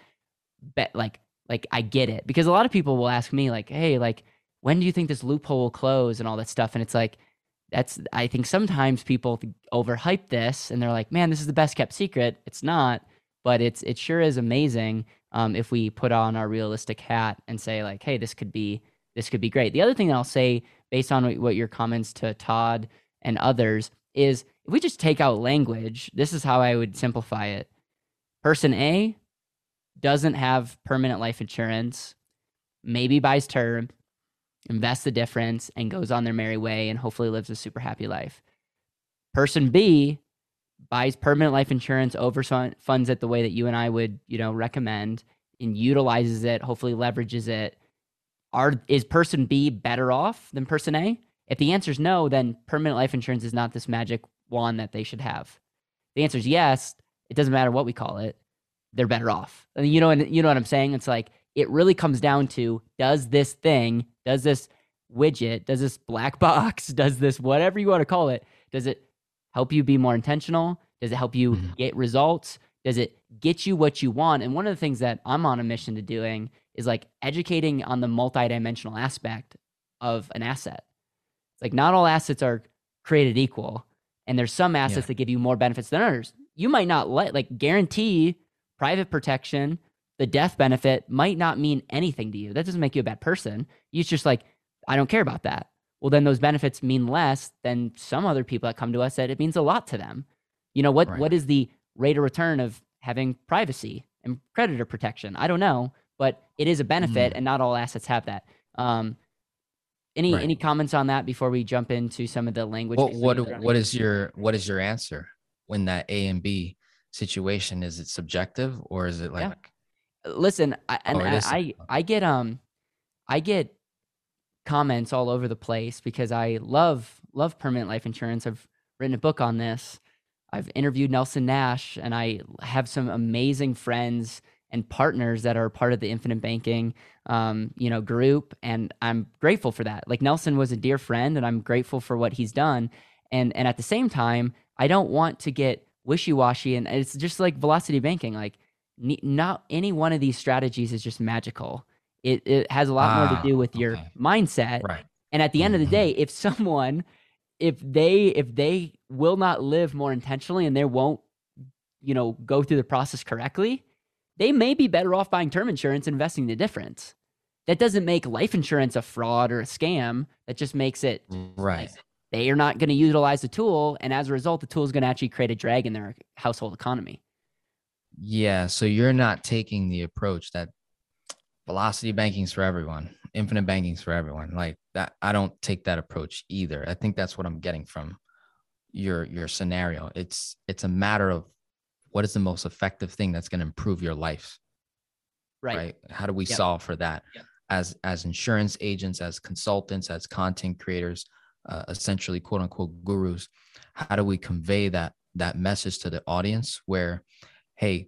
be- like like I get it because a lot of people will ask me like, "Hey, like when do you think this loophole will close and all that stuff?" And it's like that's I think sometimes people overhype this and they're like, "Man, this is the best kept secret." It's not, but it's it sure is amazing um, if we put on our realistic hat and say like, "Hey, this could be this could be great." The other thing that I'll say based on what your comments to Todd and others is if we just take out language, this is how I would simplify it. Person A doesn't have permanent life insurance, maybe buys term, invests the difference, and goes on their merry way and hopefully lives a super happy life. Person B buys permanent life insurance, overfunds it the way that you and I would, you know, recommend and utilizes it, hopefully leverages it. Are is person B better off than person A? If the answer is no, then permanent life insurance is not this magic wand that they should have. The answer is yes. It doesn't matter what we call it they're better off. You know, and you know what I'm saying? It's like it really comes down to does this thing, does this widget, does this black box, does this whatever you want to call it, does it help you be more intentional? Does it help you mm-hmm. get results? Does it get you what you want? And one of the things that I'm on a mission to doing is like educating on the multidimensional aspect of an asset. It's like not all assets are created equal, and there's some assets yeah. that give you more benefits than others. You might not let like guarantee private protection, the death benefit might not mean anything to you. That doesn't make you a bad person. It's just like, I don't care about that. Well, then those benefits mean less than some other people that come to us that it means a lot to them. You know, what right. what is the rate of return of having privacy and creditor protection? I don't know, but it is a benefit, Mm. and not all assets have that. Um, any Right. any comments on that before we jump into some of the language? What what what is your what is your answer when that A and B situation is it subjective or is it Yeah. like listen I, and Oh, I, I i get um i get comments all over the place because i love love permanent life insurance. I've written a book on this. I've interviewed nelson nash and i have some amazing friends and partners that are part of the infinite banking um, you know group and i'm grateful for that. Like nelson was a dear friend and i'm grateful for what he's done. And and at the same time i don't want to get wishy-washy and it's just like velocity banking. Like not any one of these strategies is just magical. It, it has a lot more Ah, to do with your okay. mindset. right? And at the end of the Mhm. day, if someone, if they, if they will not live more intentionally and they won't, you know, go through the process correctly, they may be better off buying term insurance and investing the difference. That doesn't make life insurance a fraud or a scam. That just makes it Right. they are not going to utilize the tool, and as a result, the tool is going to actually create a drag in their household economy. Yeah. So you're not taking the approach that velocity banking's for everyone, infinite banking's for everyone. Like that, I don't take that approach either. I think that's what I'm getting from your your scenario. It's it's a matter of what is the most effective thing that's going to improve your life. Right. right, how do we Yep. solve for that Yep. as as insurance agents as consultants as content creators uh, essentially quote unquote gurus how do we convey that that message to the audience where hey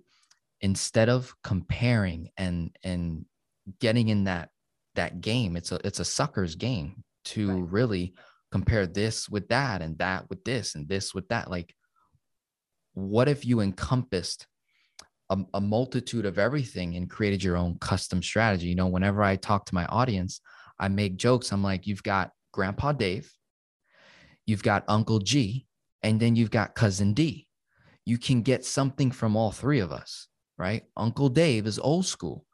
instead of comparing and and getting in that that game it's a it's a sucker's game to Right. really compare this with that and that with this and this with that like what if you encompassed a, a multitude of everything and created your own custom strategy. You know, whenever I talk to my audience, I make jokes. I'm like, you've got Grandpa Dave, you've got Uncle G, and then you've got Cousin D. You can get something from all three of us, right? Uncle Dave is old school.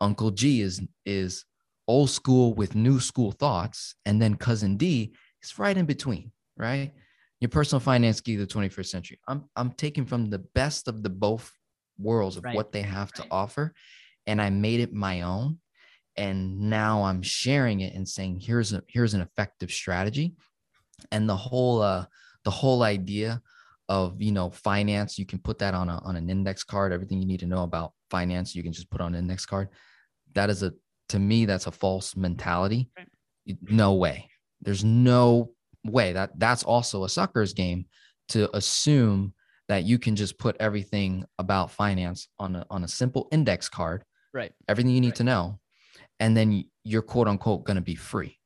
Uncle G is is old school with new school thoughts, and then Cousin D is right in between, right? Your personal finance key of the 21st century. I'm I'm taking from the best of the both worlds of Right. what they have to offer, and I made it my own. And now I'm sharing it and saying, here's a here's an effective strategy. And the whole uh the whole idea of you know finance, you can put that on a on an index card. Everything you need to know about finance, you can just put on an index card. That is a to me, that's a false mentality. Right. No way. There's no way that that's also a sucker's game to assume that you can just put everything about finance on a, on a simple index card, Right. everything you need Right. to know, and then you're quote unquote going to be free.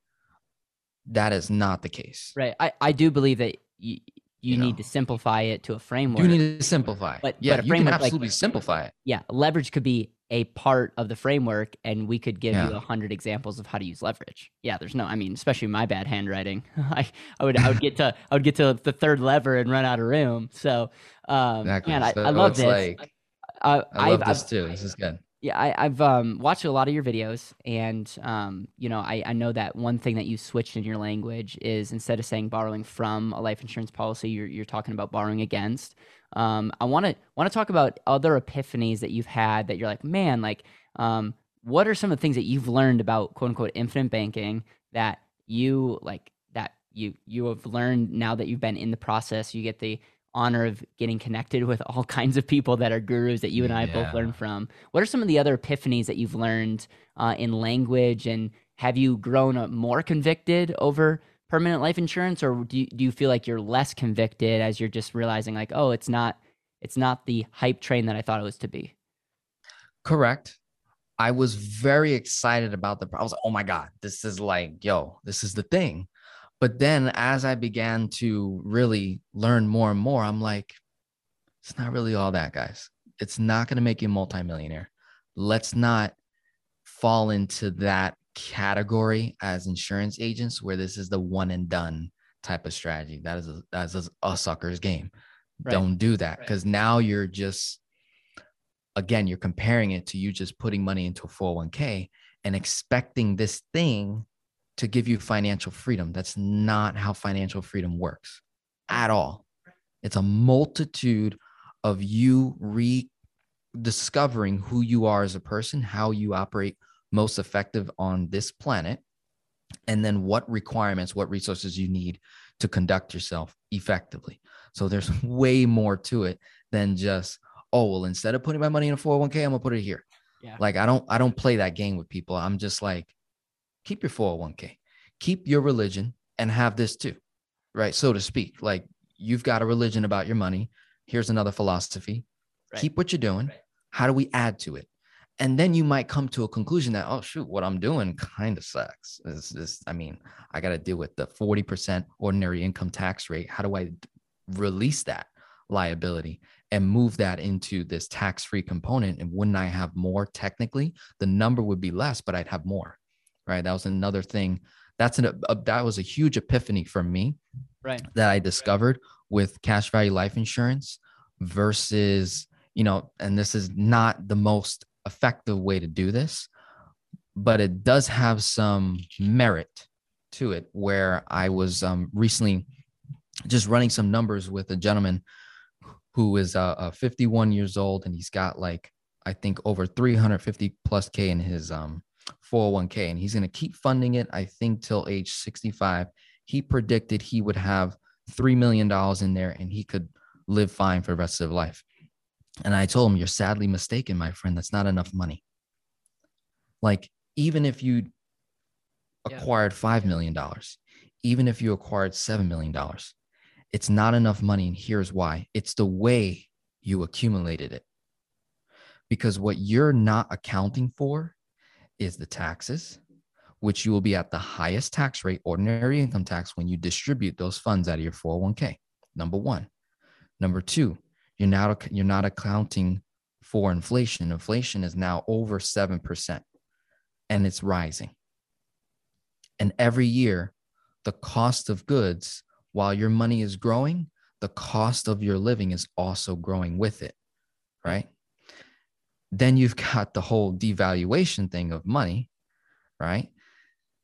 That is not the case. Right. I, I do believe that you, you, You need know. to simplify it to a framework. You need to simplify. But- yeah, but you can framework like- absolutely simplify it. yeah. Leverage could be a part of the framework, and we could give you a hundred examples of how to use leverage. Yeah. There's no, I mean, especially my bad handwriting. I, I would, I would get to, I would get to the third lever and run out of room. So, um, Exactly. man, I, So I love this. Like, uh, I love I've- this too. This is good. Yeah, I, I've um, watched a lot of your videos, and um, you know, I, I know that one thing that you switched in your language is instead of saying borrowing from a life insurance policy, you're you're talking about borrowing against. Um, I want to want to talk about other epiphanies that you've had that you're like, man, like, um, what are some of the things that you've learned about quote unquote infinite banking that you like that you you have learned now that you've been in the process? You get the honor of getting connected with all kinds of people that are gurus that you and I both Yeah. learn from. What are some of the other epiphanies that you've learned uh, in language, and have you grown up more convicted over permanent life insurance, or do you, do you feel like you're less convicted as you're just realizing like, oh, it's not it's not the hype train that I thought it was to be? Correct. I was very excited about the. I was like, oh my god, this is like, yo, this is the thing. But then as I began to really learn more and more, I'm like, it's not really all that, guys. It's not going to make you a multimillionaire. Let's not fall into that category as insurance agents where this is the one and done type of strategy. That is a, that is a sucker's game. Right. Don't do that Right. because now you're just again, you're comparing it to you just putting money into a 401k and expecting this thing to give you financial freedom. That's not how financial freedom works at all. It's a multitude of you rediscovering who you are as a person, how you operate most effective on this planet, and then what requirements, what resources you need to conduct yourself effectively. So there's way more to it than just, oh, well, instead of putting my money in a 401k, I'm gonna put it here. Yeah. Like I don't I don't play that game with people. I'm just like, keep your 401k, keep your religion, and have this too, right? So to speak. Like you've got a religion about your money. Here's another philosophy. Right. Keep what you're doing. Right. How do we add to it? And then you might come to a conclusion that, oh shoot, what I'm doing kind of sucks. This, this, I mean, I got to deal with the 40% ordinary income tax rate. How do i release that liability and move that into this tax-free component? And wouldn't I have more technically? The number would be less, but I'd have more. Right. That was another thing. That's an a, that was a huge epiphany for me Right. that I discovered with cash value life insurance versus, you know, and this is not the most effective way to do this, but it does have some merit to it where I was um, recently just running some numbers with a gentleman who is uh, uh, 51 years old and he's got like, I think over 350 plus K in his um, 401k and he's going to keep funding it, I think, till age 65 he predicted he would have $3 million in there and he could live fine for the rest of his life. And I told him, You're sadly mistaken, my friend. That's not enough money. Like, even if you Yeah. acquired $5 million, even if you acquired $7 million, it's not enough money. And here's why it's the way you accumulated it. Because what you're not accounting for is the taxes, which you will be at the highest tax rate, ordinary income tax, when you distribute those funds out of your 401k. Number one. Number two, you're not you're not accounting for inflation. Inflation is now over seven percent, and it's rising. And every year, the cost of goods, while your money is growing, the cost of your living is also growing with it, right? Then you've got the whole devaluation thing of money, right?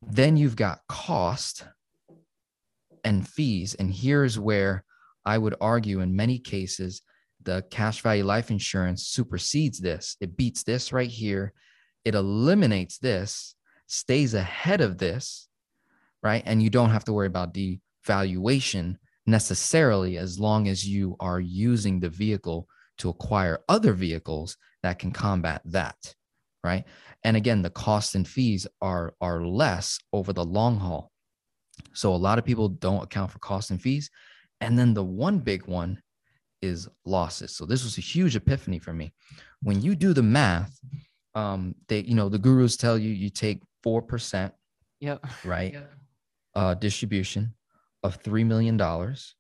Then you've got cost and fees. And here's where I would argue in many cases, the cash value life insurance supersedes this. It beats this right here. It eliminates this, stays ahead of this, right? And you don't have to worry about devaluation necessarily as long as you are using the vehicle to acquire other vehicles that can combat that, right? And again, the costs and fees are are less over the long haul. So a lot of people don't account for costs and fees. And then the one big one is losses. So this was a huge epiphany for me. When you do the math, um, they, you know, the gurus tell you you take four percent, Yep. right? Uh, distribution of three million dollars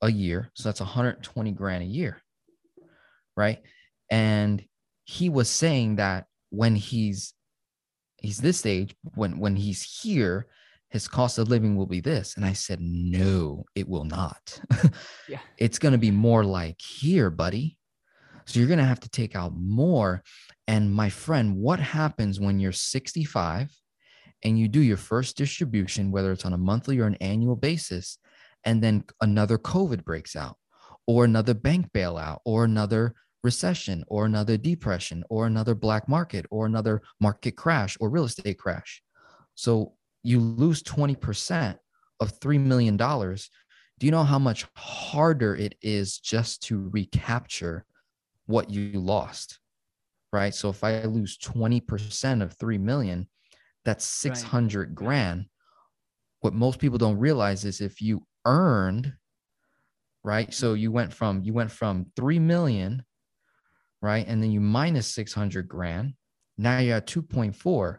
a year. So that's 120 grand a year, right? And he was saying that when he's he's this age, when when he's here, his cost of living will be this. And I said, no, it will not. Yeah. It's going to be more like here, buddy. So you're going to have to take out more. And my friend, what happens when you're 65 and you do your first distribution, whether it's on a monthly or an annual basis, and then another COVID breaks out, or another bank bailout, or another recession, or another depression, or another black market, or another market crash, or real estate crash? So you lose 20% of $3 million. Do you know how much harder it is just to recapture what you lost? Right. So if I lose 20% of 3 million, that's 600 grand. What most people don't realize is if you earned, right? So you went from you went from 3 million, right? And then you minus 600 grand. Now you're at 2.4.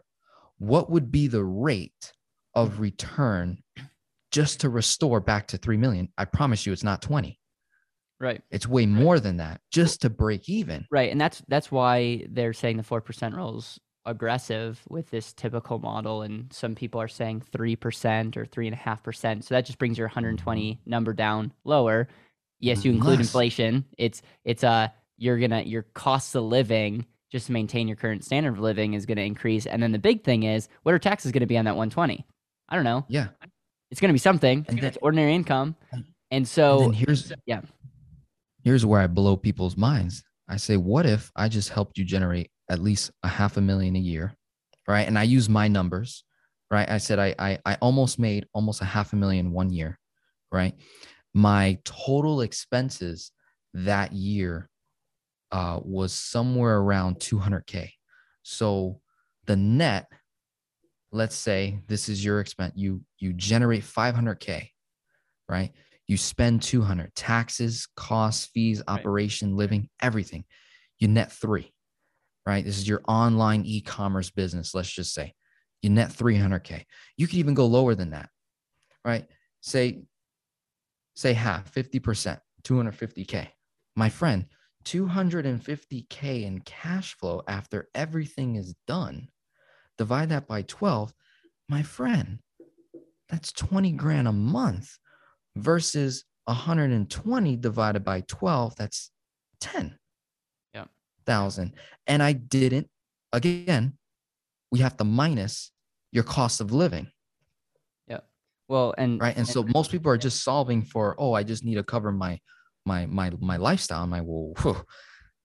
What would be the rate of return just to restore back to 3 million? I promise you it's not 20. Right. It's way more than that just to break even. Right. And that's that's why they're saying the four percent rule is aggressive with this typical model. And some people are saying three percent or three and a half percent. So that just brings your 120 number down lower. Yes, you include Less. inflation. It's it's uh you're gonna your cost of living just to maintain your current standard of living is gonna increase. And then the big thing is what are taxes gonna be on that 120? I don't know. Yeah. It's gonna be something. And it's ordinary income. And And so then here's yeah. here's where I blow people's minds. I say, what if I just helped you generate at least a half a million a year, right? And I use my numbers, right? I said I I, I almost made almost a half a million one year, right? My total expenses that year uh, was somewhere around 200k. So the net, let's say this is your expense, you you generate 500k, right? You spend 200 taxes, costs, fees, operation, right. living, everything. You net three, right? This is your online e-commerce business. Let's just say you net 300k. You could even go lower than that, right? Say, say half, 50%, 250k. My friend, 250k in cash flow after everything is done. Divide that by 12, my friend, that's 20 grand a month versus 120 divided by 12 that's 10 yeah thousand. And i didn't again we have to minus your cost of living. Yeah well and right? And, and so most people are just solving for oh i just need to cover my my my my lifestyle i'm like well whew,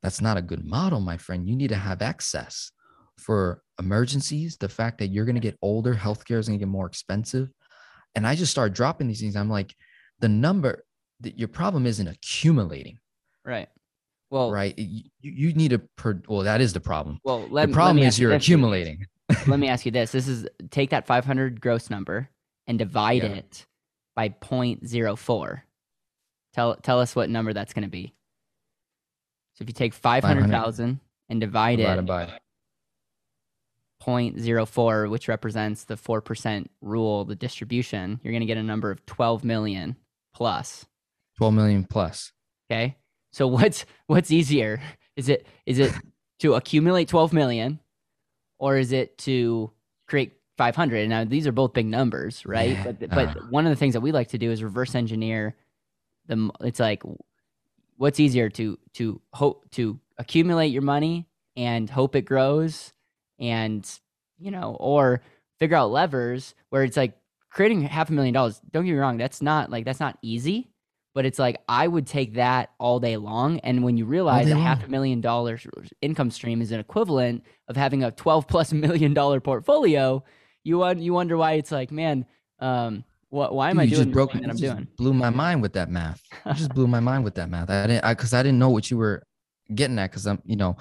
that's not a good model my friend you need to have excess for emergencies the fact that you're going to get older healthcare is going to get more expensive and i just start dropping these things i'm like the number that your problem isn't accumulating. Right. Well, right. You, you need to, per, well, that is the problem. Well, let, the problem is you're accumulating. let me ask you this. This is take that 500 gross number and divide yeah. it by 0.04. Tell, tell us what number that's going to be. So if you take 500,000 and divide it by 0.04, which represents the 4% rule, the distribution, you're going to get a number of 12 million plus. 12 million plus. Okay. So what's what's easier? Is it is it to accumulate 12 million or is it to create 500? Now these are both big numbers, right? Yeah. But but uh. one of the things that we like to do is reverse engineer the it's like what's easier to to hope to accumulate your money and hope it grows and you know or figure out levers where it's like creating half a million dollars, don't get me wrong, that's not like that's not easy, but it's like I would take that all day long. And when you realize that half a million dollars income stream is an equivalent of having a 12 plus million dollar portfolio, you you wonder why it's like, man, um, what, why am Dude, I doing You just broke, that I'm doing? Blew my mind with that math. You just blew my mind with that math. I didn't, I, cause I didn't know what you were getting at. Cause I'm, you know,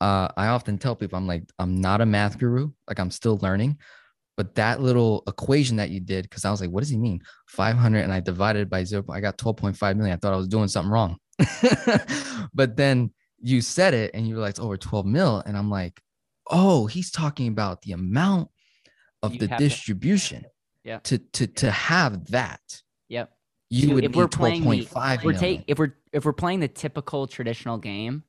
uh, I often tell people, I'm like, I'm not a math guru. Like I'm still learning, but that little equation that you did, because I was like, what does he mean? 500 and I divided by zero. I got 12.5 million. I thought I was doing something wrong. but then you said it and you were like, it's over 12 mil. And I'm like, oh, he's talking about the amount of you the distribution. To, yeah. To, to, to have that. Yep. You so would if we're playing the, we're take, if we're if we're playing the typical traditional game,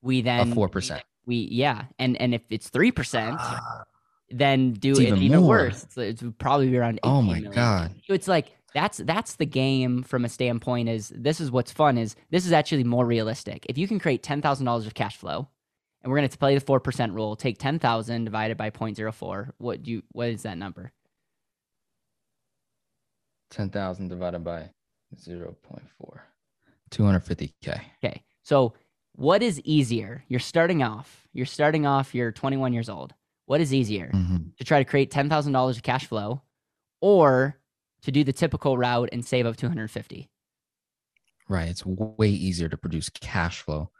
we then four percent. We yeah, and and if it's three percent, ah then do it even, even worse. It's, it's probably be around. Oh my million. god! So it's like that's that's the game from a standpoint. Is this is what's fun? Is this is actually more realistic? If you can create ten thousand dollars of cash flow, and we're going to play the four percent rule, take ten thousand divided by 0.04. What do you? What is that number? Ten thousand divided by 0.4. 250k. Okay, so what is easier? You're starting off. You're starting off. You're 21 years old what is easier mm-hmm. to try to create $10,000 of cash flow or to do the typical route and save up 250? Right. It's way easier to produce cash flow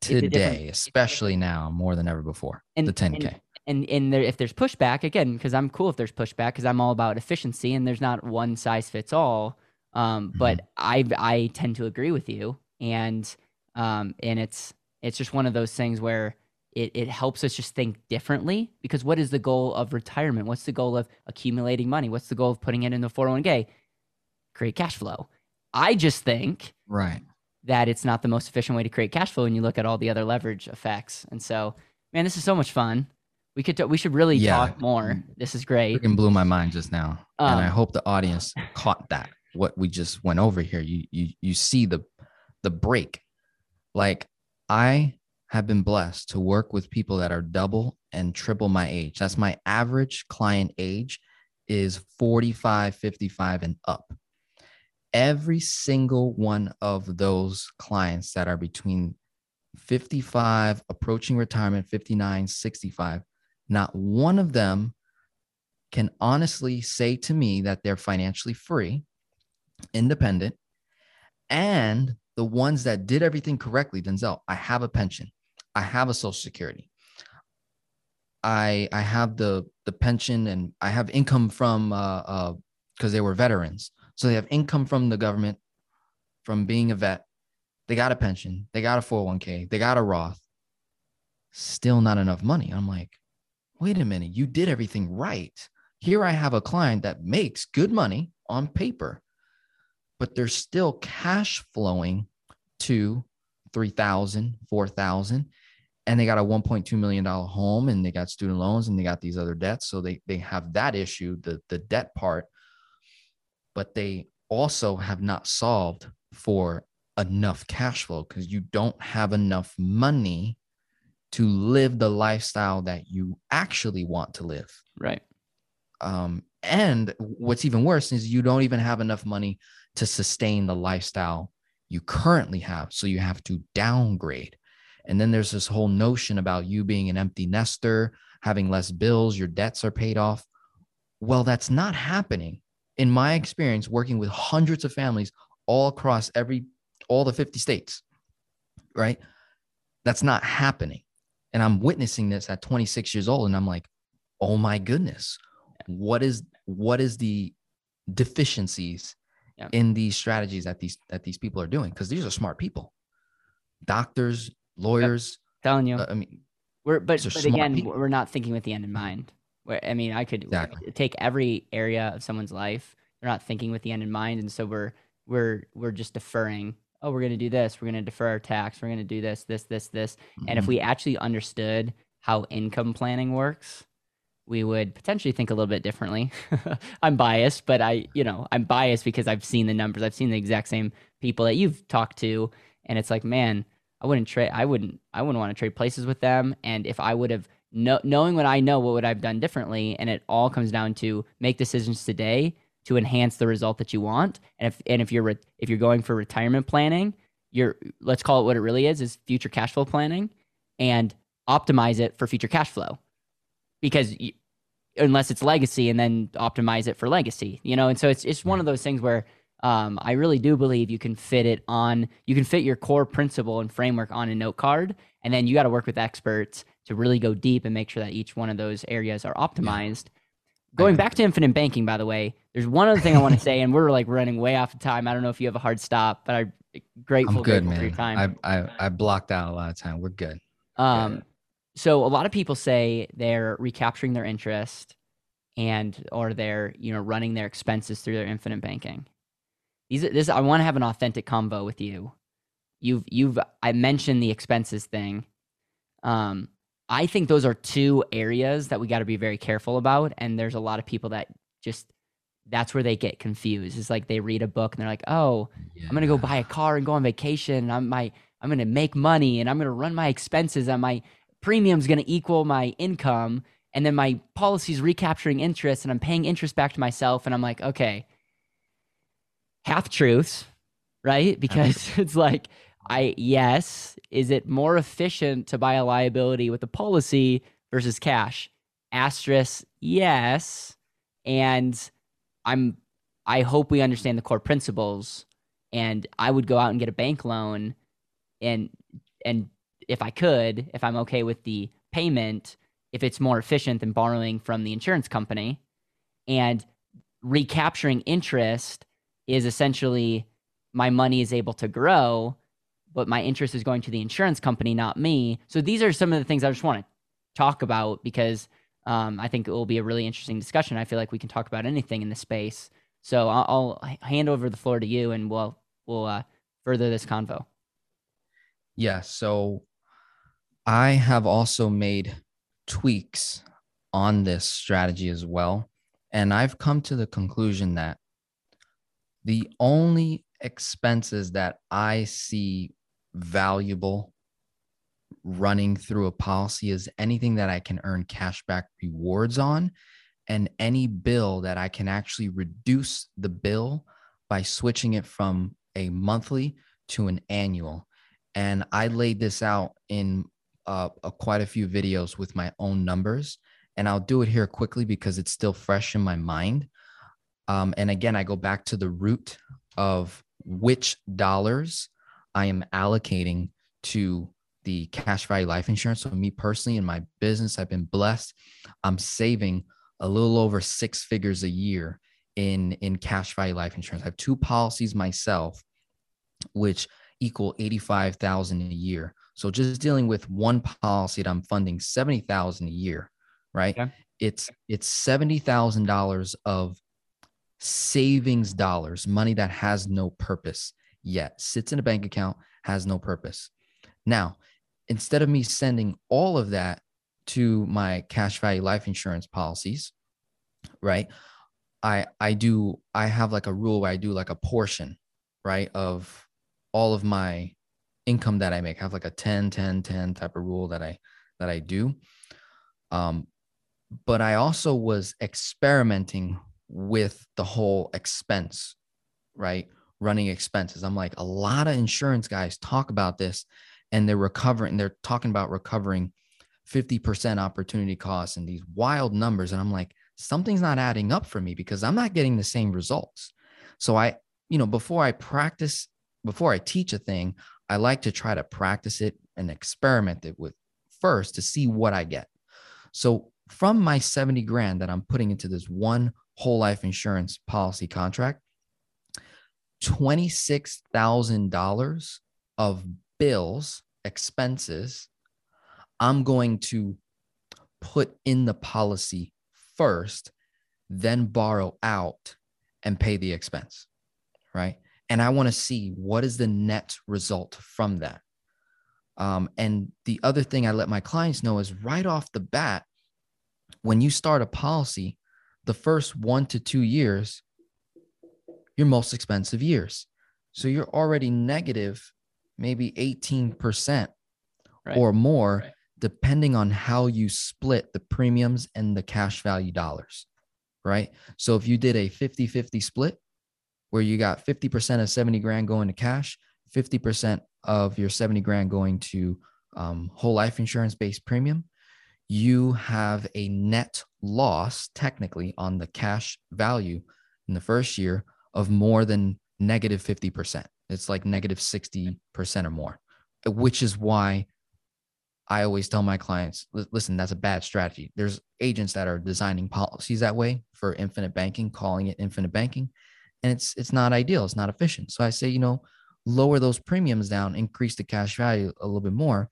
today, especially now more than ever before. And, the 10K. And, and, and there, if there's pushback, again, because I'm cool if there's pushback because I'm all about efficiency and there's not one size fits all. Um, but mm-hmm. I I tend to agree with you, and um, and it's it's just one of those things where it, it helps us just think differently because what is the goal of retirement? What's the goal of accumulating money? What's the goal of putting it in the 401k? Create cash flow. I just think right that it's not the most efficient way to create cash flow when you look at all the other leverage effects. And so, man, this is so much fun. We could t- we should really yeah. talk more. This is great. It blew my mind just now, um, and I hope the audience caught that what we just went over here. You you you see the the break. Like I have been blessed to work with people that are double and triple my age. That's my average client age is 45, 55 and up. Every single one of those clients that are between 55, approaching retirement, 59, 65, not one of them can honestly say to me that they're financially free, independent, and the ones that did everything correctly, Denzel, I have a pension, I have a social security. I I have the the pension and I have income from uh uh because they were veterans. So they have income from the government from being a vet. They got a pension, they got a 401k, they got a Roth. Still not enough money. I'm like, wait a minute, you did everything right. Here I have a client that makes good money on paper, but they're still cash flowing to 3000 4000 and they got a 1.2 million dollar home and they got student loans and they got these other debts so they they have that issue the the debt part but they also have not solved for enough cash flow because you don't have enough money to live the lifestyle that you actually want to live right um, and what's even worse is you don't even have enough money to sustain the lifestyle you currently have. So you have to downgrade. And then there's this whole notion about you being an empty nester, having less bills, your debts are paid off. Well, that's not happening. In my experience, working with hundreds of families all across every, all the 50 states, right? That's not happening. And I'm witnessing this at 26 years old. And I'm like, oh my goodness, what is, what is the deficiencies yeah. in these strategies that these that these people are doing because these are smart people doctors lawyers telling you uh, i mean we're but, but again people. we're not thinking with the end in mind where i mean i could exactly. take every area of someone's life they're not thinking with the end in mind and so we're we're we're just deferring oh we're going to do this we're going to defer our tax we're going to do this this this this mm-hmm. and if we mm-hmm. actually understood how income planning works we would potentially think a little bit differently. I'm biased, but I, you know, I'm biased because I've seen the numbers. I've seen the exact same people that you've talked to, and it's like, man, I wouldn't trade. I wouldn't. I wouldn't want to trade places with them. And if I would have know, knowing what I know, what would I've done differently? And it all comes down to make decisions today to enhance the result that you want. And if and if you're re- if you're going for retirement planning, you're let's call it what it really is is future cash flow planning, and optimize it for future cash flow because unless it's legacy and then optimize it for legacy, you know? And so it's, it's one of those things where um, I really do believe you can fit it on, you can fit your core principle and framework on a note card. And then you got to work with experts to really go deep and make sure that each one of those areas are optimized. Yeah. Going back to infinite banking, by the way, there's one other thing I want to say, and we're like running way off of time. I don't know if you have a hard stop, but I'm grateful, I'm good, grateful for your time. I, I, I blocked out a lot of time. We're good. Um, so a lot of people say they're recapturing their interest and or they're you know running their expenses through their infinite banking these this i want to have an authentic convo with you you've you've i mentioned the expenses thing um i think those are two areas that we got to be very careful about and there's a lot of people that just that's where they get confused it's like they read a book and they're like oh yeah. i'm gonna go buy a car and go on vacation and i'm my i'm gonna make money and i'm gonna run my expenses and my premium's going to equal my income and then my policy is recapturing interest and I'm paying interest back to myself and I'm like, okay, half truths, right? Because it's like I yes, is it more efficient to buy a liability with a policy versus cash? Asterisk, yes. And I'm I hope we understand the core principles and I would go out and get a bank loan and and if I could, if I'm okay with the payment, if it's more efficient than borrowing from the insurance company. And recapturing interest is essentially my money is able to grow, but my interest is going to the insurance company, not me. So these are some of the things I just want to talk about because um, I think it will be a really interesting discussion. I feel like we can talk about anything in this space. So I'll, I'll hand over the floor to you, and we'll we'll uh, further this convo. Yeah. So I have also made tweaks on this strategy as well. And I've come to the conclusion that the only expenses that I see valuable running through a policy is anything that I can earn cashback rewards on and any bill that I can actually reduce the bill by switching it from a monthly to an annual. And I laid this out in uh, uh, quite a few videos with my own numbers. And I'll do it here quickly because it's still fresh in my mind. Um, and again, I go back to the root of which dollars I am allocating to the cash value life insurance. So, me personally, in my business, I've been blessed. I'm saving a little over six figures a year in in cash value life insurance. I have two policies myself, which equal 85,000 a year. So just dealing with one policy that I'm funding 70,000 a year, right? Okay. It's it's $70,000 of savings dollars, money that has no purpose yet, sits in a bank account, has no purpose. Now, instead of me sending all of that to my cash value life insurance policies, right? I I do I have like a rule where I do like a portion, right, of all of my income that I make. I have like a 10 10 10 type of rule that I that I do. Um but I also was experimenting with the whole expense, right? Running expenses. I'm like a lot of insurance guys talk about this and they're recovering they're talking about recovering 50% opportunity costs and these wild numbers and I'm like something's not adding up for me because I'm not getting the same results. So I, you know, before I practice, before I teach a thing, I like to try to practice it and experiment it with first to see what I get. So from my 70 grand that I'm putting into this one whole life insurance policy contract, $26,000 of bills, expenses, I'm going to put in the policy first, then borrow out and pay the expense, right? And I want to see what is the net result from that. Um, and the other thing I let my clients know is right off the bat, when you start a policy, the first one to two years, your most expensive years. So you're already negative, maybe 18% right. or more right depending on how you split the premiums and the cash value dollars, right? So if you did a 50 50 split where you got 50% of 70 grand going to cash, 50% of your 70 grand going to um, whole life insurance based premium, you have a net loss technically on the cash value in the first year of more than negative 50%. It's like negative 60% or more, which is why I always tell my clients, listen, that's a bad strategy. There's agents that are designing policies that way for infinite banking, calling it infinite banking, and it's it's not ideal. It's not efficient. So I say, you know, lower those premiums down, increase the cash value a little bit more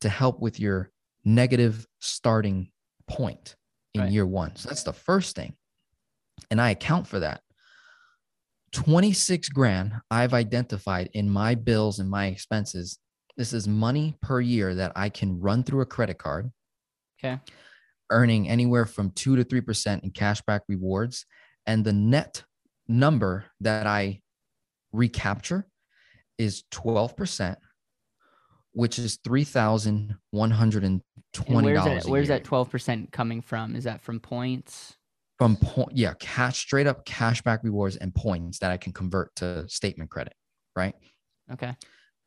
to help with your negative starting point in right. year one. So that's the first thing. And I account for that. 26 grand I've identified in my bills and my expenses this is money per year that I can run through a credit card. Okay. Earning anywhere from two to 3% in cashback rewards. And the net number that I recapture is 12%, which is $3,120. Where's, that, where's that 12% coming from? Is that from points? From point, yeah, cash straight up cashback rewards and points that I can convert to statement credit, right? Okay.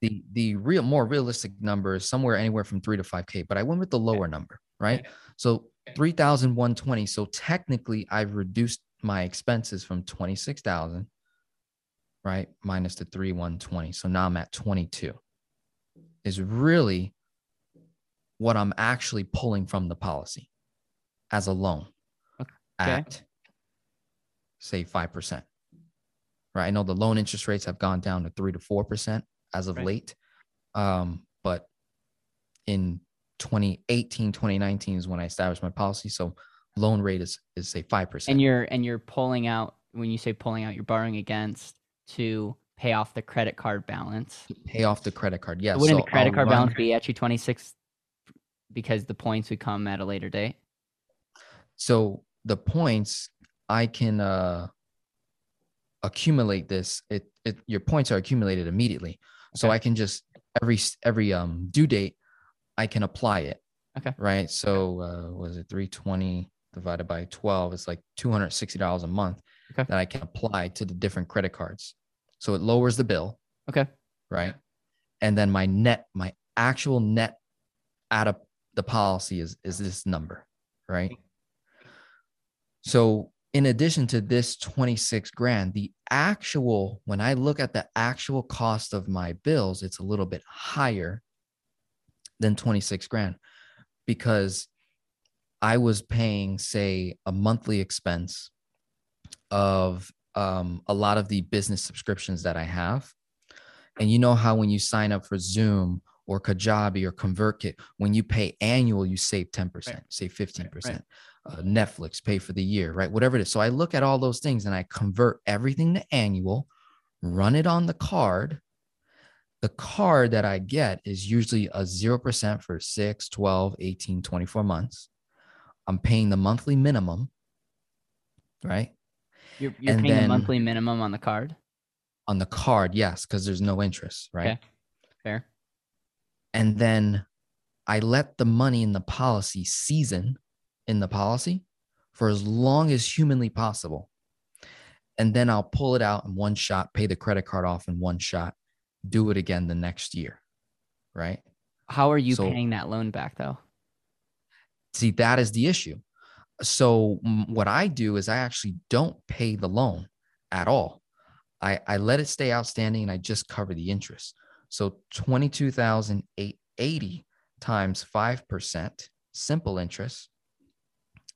The the real more realistic number is somewhere anywhere from three to five k but i went with the lower number right? So 3120 so technically i've reduced my expenses from 26000 right minus the 3120 so now i'm at 22 is really what i'm actually pulling from the policy as a loan okay. at say 5% right i know the loan interest rates have gone down to 3 to 4% as of right. late. Um, but in 2018, 2019 is when I established my policy. So loan rate is is say five percent. And you're and you're pulling out when you say pulling out, you're borrowing against to pay off the credit card balance. Pay off the credit card. Yes. Wouldn't so the credit I'll card run... balance be actually 26 because the points would come at a later date? So the points I can uh accumulate this. It, it your points are accumulated immediately. Okay. So I can just every every um due date, I can apply it. Okay. Right. So uh, was it 320 divided by 12? It's like $260 a month okay. that I can apply to the different credit cards. So it lowers the bill. Okay. Right. and then my net, my actual net out of the policy is is this number, right? So in addition to this 26 grand, the actual, when I look at the actual cost of my bills, it's a little bit higher than 26 grand because I was paying, say, a monthly expense of um, a lot of the business subscriptions that I have. And you know how when you sign up for Zoom or Kajabi or ConvertKit, when you pay annual, you save 10%, right. save 15%. Right, right. Uh, Netflix, pay for the year, right? Whatever it is. So I look at all those things and I convert everything to annual, run it on the card. The card that I get is usually a 0% for 6, 12, 18, 24 months. I'm paying the monthly minimum, right? You're, you're paying then, the monthly minimum on the card? On the card, yes, because there's no interest, right? Okay. Fair. And then I let the money in the policy season in the policy for as long as humanly possible. And then I'll pull it out in one shot, pay the credit card off in one shot, do it again the next year. Right. How are you so, paying that loan back though? See, that is the issue. So, what I do is I actually don't pay the loan at all. I, I let it stay outstanding and I just cover the interest. So 22,880 times 5% simple interest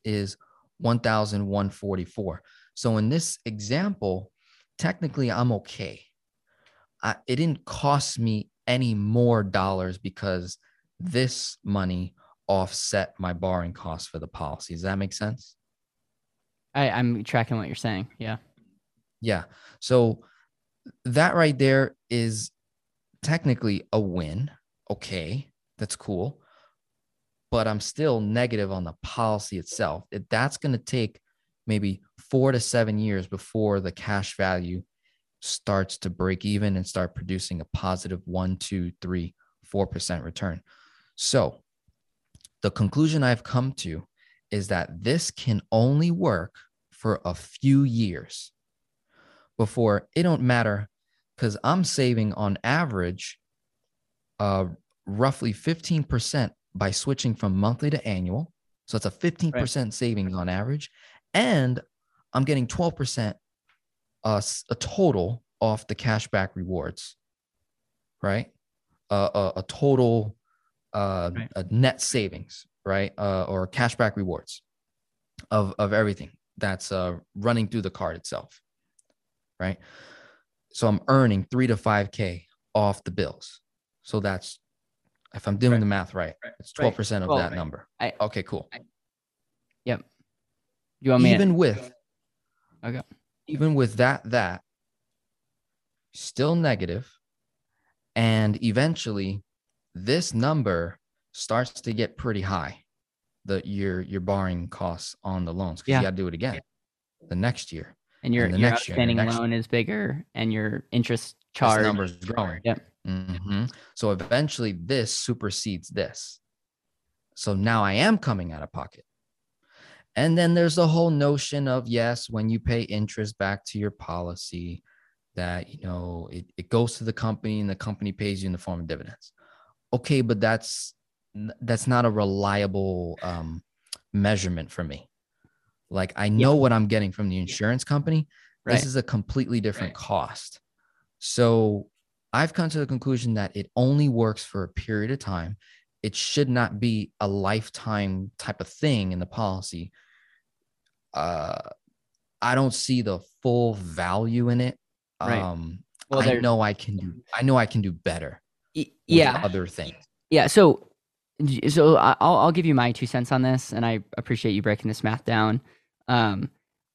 is 1,144. So in this example, technically I'm okay. I, it didn't cost me any more dollars because this money offset my borrowing costs for the policy. Does that make sense? I, I'm tracking what you're saying. Yeah. Yeah. So that right there is technically a win. Okay. That's cool but I'm still negative on the policy itself. It, that's going to take maybe four to seven years before the cash value starts to break even and start producing a positive one, two, three, four percent return. So the conclusion I've come to is that this can only work for a few years before it don't matter because I'm saving on average uh, roughly 15% by switching from monthly to annual. So it's a 15% right. savings on average. And I'm getting 12% uh, a total off the cashback rewards, right? Uh, a, a, total uh, right. a net savings, right? Uh, or cashback rewards of, of everything that's uh, running through the card itself, right? So I'm earning three to 5K off the bills. So that's if I'm doing right. the math right, it's 12% right. of that number. I, okay, cool. I, yep. You want me even to, with okay. Even with that that still negative and eventually this number starts to get pretty high the your your borrowing costs on the loans because yeah. you got to do it again the next year and your, and your outstanding year, loan year. is bigger and your interest charge number is growing yep Mm-hmm. So eventually this supersedes this. So now I am coming out of pocket. And then there's the whole notion of yes, when you pay interest back to your policy, that you know it, it goes to the company and the company pays you in the form of dividends. Okay, but that's that's not a reliable um, measurement for me. Like I know yeah. what I'm getting from the insurance company. Right. This is a completely different right. cost. So I've come to the conclusion that it only works for a period of time. It should not be a lifetime type of thing in the policy. Uh, I don't see the full value in it. Right. Um, well, I know I can do. I know I can do better. Yeah. Other things. Yeah. So, so I'll I'll give you my two cents on this, and I appreciate you breaking this math down. Um,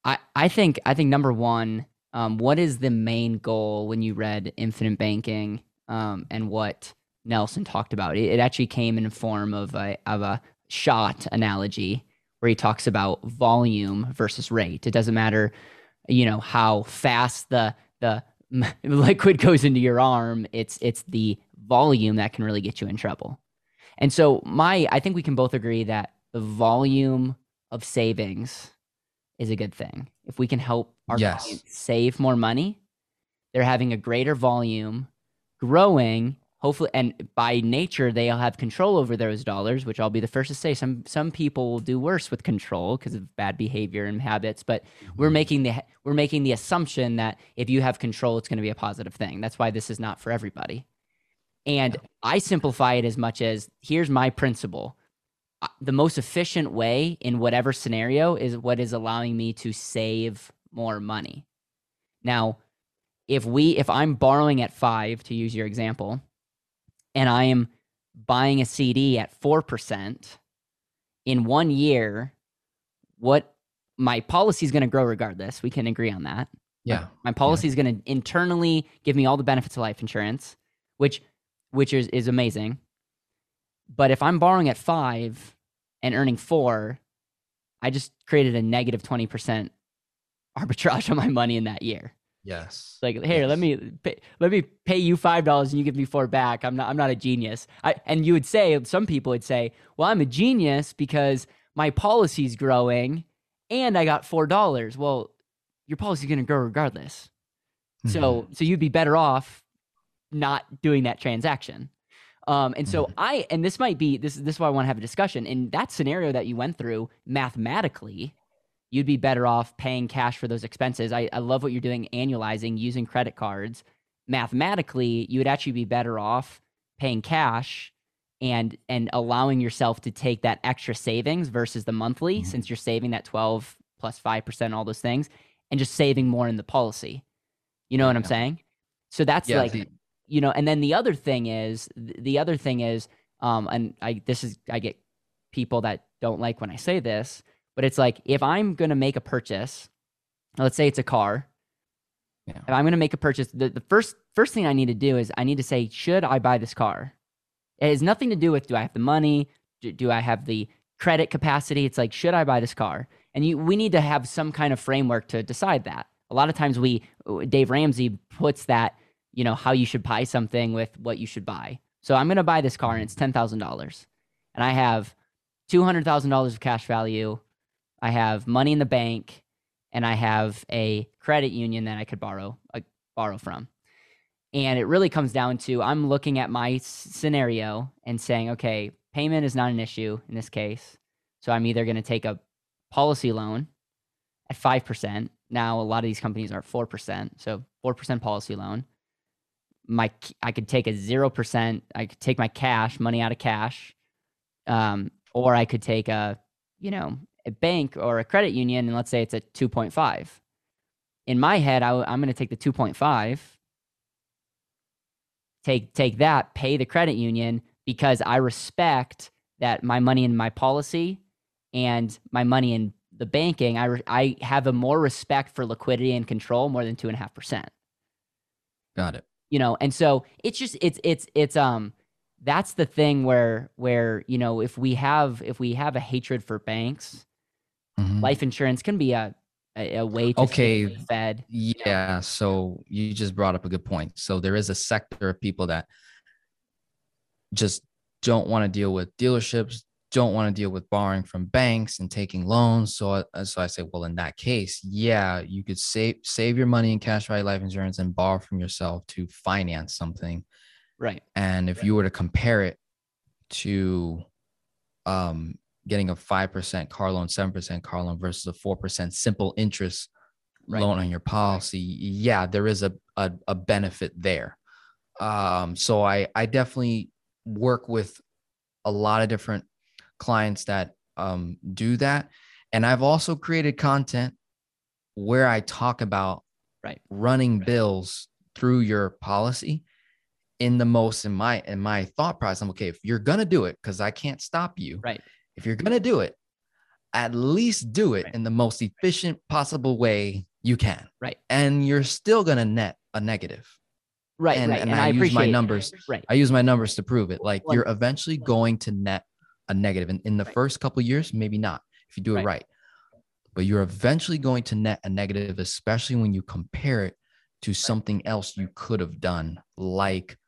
I I think I think number one, um, what is the main goal when you read Infinite Banking um, and what Nelson talked about? It, it, actually came in form of a of a shot analogy where he talks about volume versus rate. It doesn't matter, you know, how fast the the liquid goes into your arm. It's it's the volume that can really get you in trouble. And so my I think we can both agree that the volume of savings is a good thing. If we can help our yes. clients save more money, they're having a greater volume, growing, hopefully and by nature they'll have control over those dollars which i'll be the first to say some some people will do worse with control because of bad behavior and habits but we're Mm-hmm. making the we're making the assumption that if you have control it's going to be a positive thing that's why this is not for everybody and i simplify it as much as here's my principle Uh, the most efficient way in whatever scenario is what is allowing me to save more money now if we if i'm borrowing at 5 to use your example and I am buying a CD at 4% in one year, what my policy is going to grow regardless. We can agree on that. Yeah. My policy is going to internally give me all the benefits of life insurance, which which is, is amazing. But if I'm borrowing at 5 and earning 4, I just created a negative 20% arbitrage on my money in that year. Yes. Like, here, let me pay, let me pay you five dollars and you give me four back. I'm not I'm not a genius. I and you would say some people would say, well, I'm a genius because my policy's growing and I got four dollars. Well, your policy's gonna grow regardless. So Mhm. so you'd be better off not doing that transaction. Um, and so Mhm. I and this might be this this is why I want to have a discussion. In that scenario that you went through, mathematically, you'd be better off paying cash for those expenses. I, I love what you're doing, annualizing, using credit cards. Mathematically, you would actually be better off paying cash and and allowing yourself to take that extra savings versus the monthly, Mhm. since you're saving that 12 plus five percent, all those things, and just saving more in the policy. You know what I'm saying? So that's Yeah, like the- you know and then the other thing is the other thing is um and i this is i get people that don't like when i say this but it's like if i'm going to make a purchase let's say it's a car. Yeah. if i'm going to make a purchase the, the first first thing i need to do is i need to say should i buy this car? It has nothing to do with do i have the money? Do, do i have the credit capacity? It's like should i buy this car? And you we need to have some kind of framework to decide that. A lot of times we dave ramsey puts that you know how you should buy something with what you should buy. So i'm going to buy this car and it's $10000 and i have $200000 of cash value. I have money in the bank and i have a credit union that i could borrow borrow from. And it really comes down to i'm looking at my scenario and saying okay payment is not an issue in this case. So i'm either going to take a policy loan at 5% now a lot of these companies are 4% so 4% policy loan my I could take a zero percent. I could take my cash money out of cash, um, or I could take a you know a bank or a credit union, and let's say it's a two point five. In my head, I, am going to take the two point five. Take take that, pay the credit union because I respect that my money in my policy and my money in the banking. I re- I have a more respect for liquidity and control more than two and a half percent Got it. You know and so it's just it's it's it's um that's the thing where where you know if we have if we have a hatred for banks Mhm. life insurance can be a a, a way to Okay. fed Yeah. So you just brought up a good point. So there is a sector of people that just don't want to deal with dealerships, don't want to deal with borrowing from banks and taking loans. So, I- so I say, well, in that case, yeah, you could save save your money in cash value life insurance and borrow from yourself to finance something. right And if you were to compare it to um, getting a 5% car loan, 7% car loan versus a 4% simple interest Right. loan on your policy, yeah, there is a, a, a benefit there. Um, so I, I definitely work with a lot of different clients that um, do that. And I've also created content where I talk about Right. running bills through your policy in the most in my in my thought process. I'm okay if you're gonna do it because I can't stop you. Right. If you're gonna do it, at least do it Right. in the most efficient possible way you can. Right. And you're still gonna net a negative. right and, right and, and, I, i, use my numbers. right I use my numbers to prove it. Like Well- you're eventually going to net a negative. In, in the Right. first couple of years, maybe not if you do it Right. right. But you're eventually going to net a negative, especially when you compare it to something else you could have done, like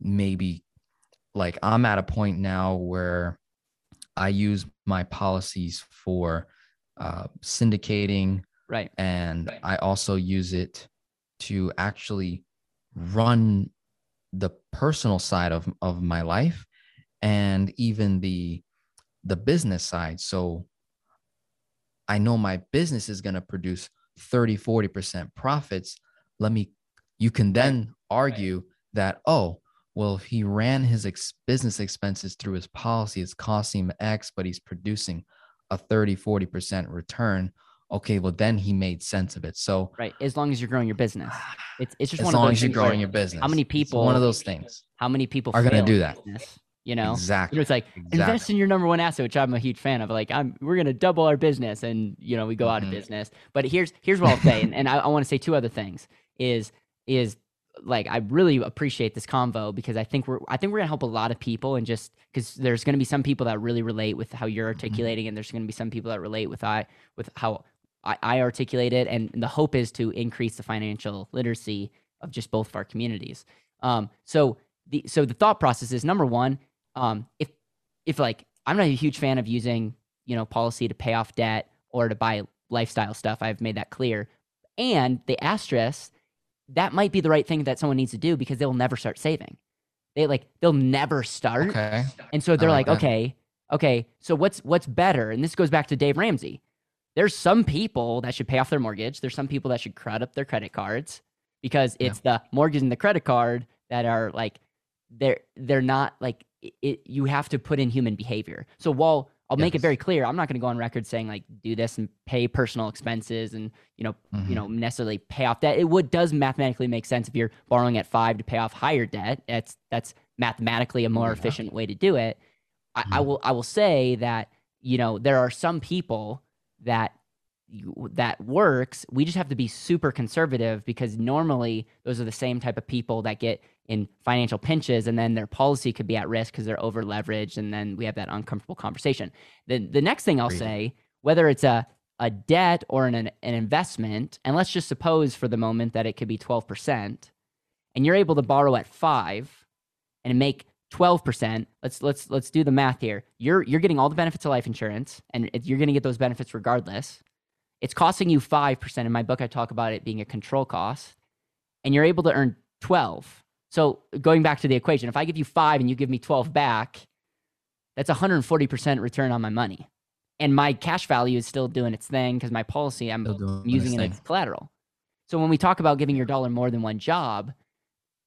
maybe like I'm at a point now where I use my policies for uh, syndicating right and I also use it to actually run the personal side of of my life and even the the business side. So i know my business is going to produce 30 40% profits. Let me you can then argue that oh well if he ran his ex- business expenses through his policy it's costing him x but he's producing a 30 40% return. Okay well then he made sense of it. So right as long as you're growing your business. It's, it's just as one long of those things. as you're growing your business. how many people it's one of those things. how many people are going to do that. Business? You know exactly you know, it's like exactly. invest in your number one asset which i'm a huge fan of like i'm we're going to double our business and you know we go mm-hmm. out of mm-hmm. business but here's here's what i'll say and, and i, I want to say two other things is is like I really appreciate this convo because I think we're I think we're gonna help a lot of people and just because there's gonna be some people that really relate with how you're mm-hmm. articulating mm-hmm. and there's gonna be some people that relate with I with how I, I articulate it and the hope is to increase the financial literacy of just both of our communities. Um, so the so the thought process is number one, um, if if like I'm not a huge fan of using you know policy to pay off debt or to buy lifestyle stuff. I've made that clear. And the asterisk that might be the right thing that someone needs to do because they'll never start saving. They like they'll never start. Okay. And so they're like, like okay, okay, so what's what's better? And this goes back to Dave Ramsey. There's some people that should pay off their mortgage. There's some people that should crud up their credit cards because it's yeah. the mortgage and the credit card that are like they're they're not like it, you have to put in human behavior. So while I'll yes. make it very clear. I'm not going to go on record saying like do this and pay personal expenses and you know mm-hmm. you know necessarily pay off debt. It would does mathematically make sense if you're borrowing at five to pay off higher debt. That's that's mathematically a more yeah. efficient way to do it. I, mm-hmm. I will I will say that you know there are some people that that works. We just have to be super conservative because normally those are the same type of people that get in financial pinches and then their policy could be at risk because they're over leveraged and then we have that uncomfortable conversation. The the next thing I'll say, whether it's a a debt or an an investment, and let's just suppose for the moment that it could be 12%, and you're able to borrow at 5 and make 12%, let's let's let's do the math here. You're you're getting all the benefits of life insurance and you're going to get those benefits regardless it's costing you 5%. In my book, I talk about it being a control cost, and you're able to earn 12. So going back to the equation, if I give you five and you give me 12 back, that's 140% return on my money. And my cash value is still doing its thing because my policy, I'm using it as collateral. So when we talk about giving your dollar more than one job,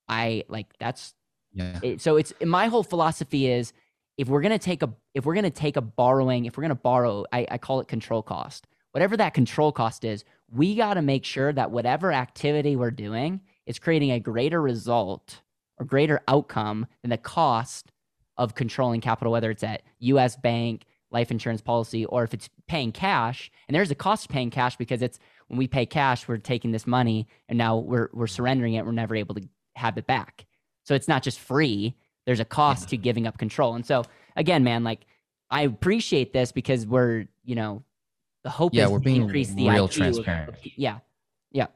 I like that's yeah. It, so it's my whole philosophy is if we're gonna take a if we're gonna take a borrowing, if we're gonna borrow, I, I call it control cost whatever that control cost is, we got to make sure that whatever activity we're doing is creating a greater result or greater outcome than the cost of controlling capital, whether it's at US bank, life insurance policy, or if it's paying cash. And there's a cost of paying cash because it's when we pay cash, we're taking this money and now we're we're surrendering it. We're never able to have it back. So it's not just free. There's a cost to giving up control. And so again, man, like I appreciate this because we're, you know, the hope yeah, is we're being increase the real IQ transparent. Of, yeah, yeah.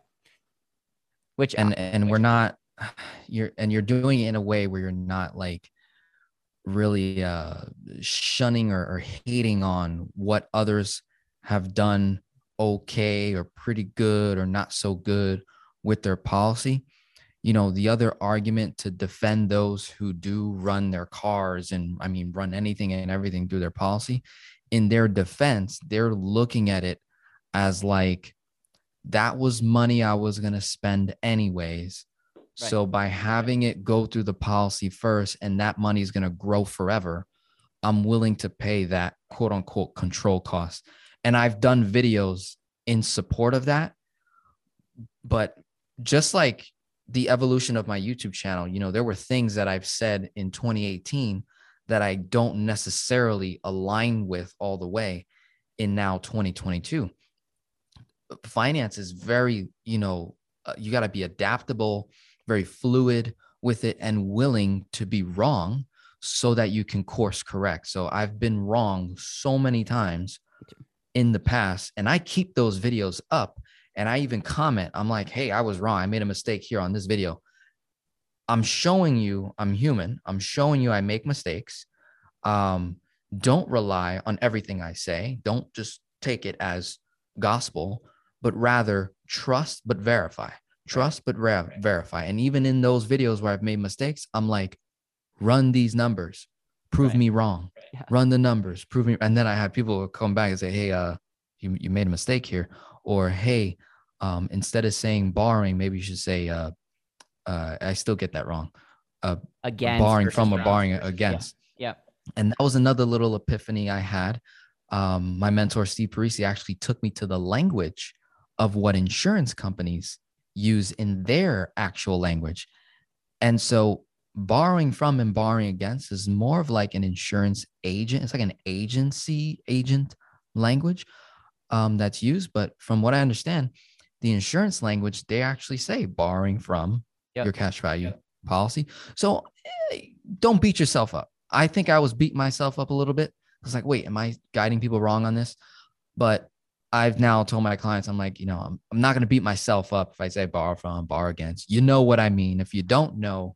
Which and uh, and we're not you're and you're doing it in a way where you're not like really uh shunning or, or hating on what others have done okay or pretty good or not so good with their policy you know the other argument to defend those who do run their cars and i mean run anything and everything through their policy in their defense, they're looking at it as like that was money I was going to spend anyways. Right. So by having it go through the policy first and that money is going to grow forever, I'm willing to pay that quote unquote control cost. And I've done videos in support of that. But just like the evolution of my YouTube channel, you know, there were things that I've said in 2018 that I don't necessarily align with all the way in now 2022. Finance is very, you know, uh, you got to be adaptable, very fluid with it, and willing to be wrong so that you can course correct. So I've been wrong so many times in the past, and I keep those videos up. And I even comment, I'm like, hey, I was wrong. I made a mistake here on this video. I'm showing you I'm human. I'm showing you I make mistakes. Um, don't rely on everything I say. Don't just take it as gospel, but rather trust but verify. trust but ver- verify. And even in those videos where I've made mistakes, I'm like, run these numbers, prove Right. me wrong, Yeah. run the numbers, prove me. And then I had people come back and say, hey, uh, you, you made a mistake here. Or, hey, um, instead of saying borrowing, maybe you should say, uh, uh, I still get that wrong. Again, barring from or borrowing against. Yeah. And that was another little epiphany I had. Um, my mentor, Steve Parisi, actually took me to the language of what insurance companies use in their actual language. And so borrowing from and borrowing against is more of like an insurance agent. It's like an agency agent language um, that's used. But from what I understand, the insurance language, they actually say borrowing from Yep. your cash value policy. So eh, don't beat yourself up. I think I was beating myself up a little bit. I was like, wait, am I guiding people wrong on this? But I've now told my clients, I'm like, you know, I'm, I'm not going to beat myself up if I say borrow from, borrow against. You know what I mean. If you don't know,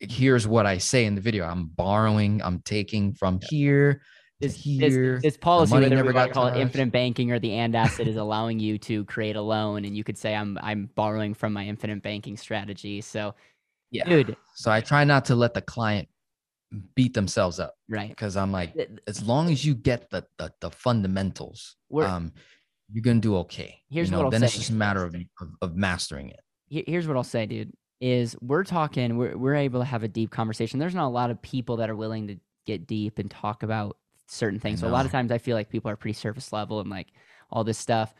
here's what I say in the video I'm borrowing, I'm taking from here. This, here. this, this policy, whether never we want to got call it infinite banking or the and asset, is allowing you to create a loan, and you could say I'm I'm borrowing from my infinite banking strategy. So, yeah. dude, So I try not to let the client beat themselves up right? because I'm like, as long as you get the the, the fundamentals, We're- um, you're gonna do okay. Here's you know, what I'll then it's just a matter of, of, of mastering it. here's what I'll say, dude, is we're talking, we're, we're able to have a deep conversation. There's not a lot of people that are willing to get deep and talk about certain things. So a lot of times I feel like people are pretty surface level and like all this stuff.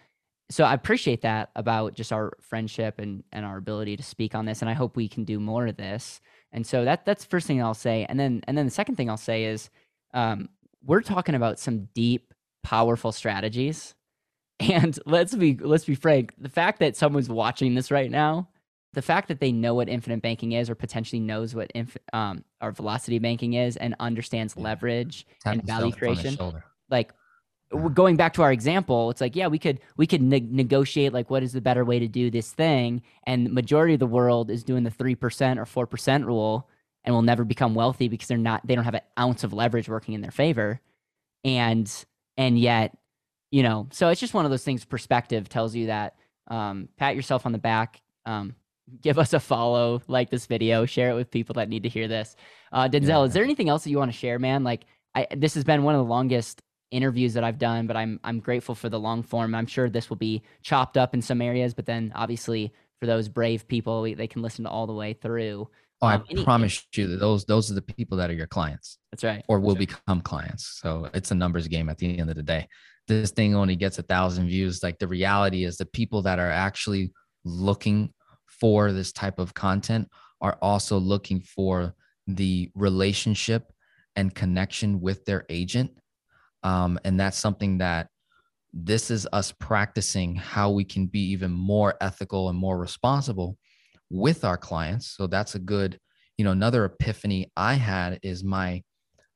So I appreciate that about just our friendship and, and our ability to speak on this. And I hope we can do more of this. And so that that's the first thing I'll say. And then and then the second thing I'll say is um, we're talking about some deep, powerful strategies. And let's be let's be frank, the fact that someone's watching this right now, the fact that they know what infinite banking is or potentially knows what inf- um, or velocity banking is and understands Yeah. leverage Tap and value yourself on the creation, like Yeah. going back to our example it's like yeah we could we could neg negotiate like what is the better way to do this thing and the majority of the world is doing the 3% or 4% rule and will never become wealthy because they're not they don't have an ounce of leverage working in their favor and and yet you know so it's just one of those things perspective tells you that um, pat yourself on the back um, give us a follow like this video share it with people that need to hear this uh, denzel Yeah. is there anything else that you want to share man like I, this has been one of the longest interviews that I've done, but I'm I'm grateful for the long form. I'm sure this will be chopped up in some areas, but then obviously for those brave people, we, they can listen to all the way through. Oh, I Um, any- promise you that those those are the people that are your clients That's right. or will become clients. So it's a numbers game at the end of the day. This thing only gets a thousand views. Like the reality is the people that are actually looking for this type of content are also looking for the relationship and connection with their agent. Um, and that's something that this is us practicing how we can be even more ethical and more responsible with our clients. So that's a good, you know, another epiphany I had is my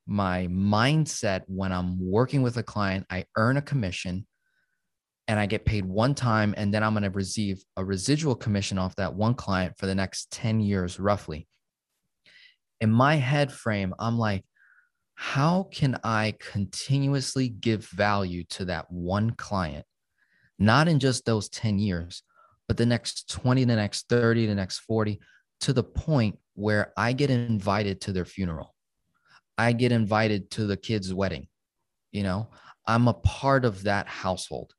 my mindset when I'm working with a client, I earn a commission and I get paid one time and then I'm going to receive a residual commission off that one client for the next 10 years roughly. In my head frame, I'm like how can I continuously give value to that one client, not in just those 10 years, but the next 20, the next 30, the next 40, to the point where I get invited to their funeral. I get invited to the kid's wedding. You know, I'm a part of that household.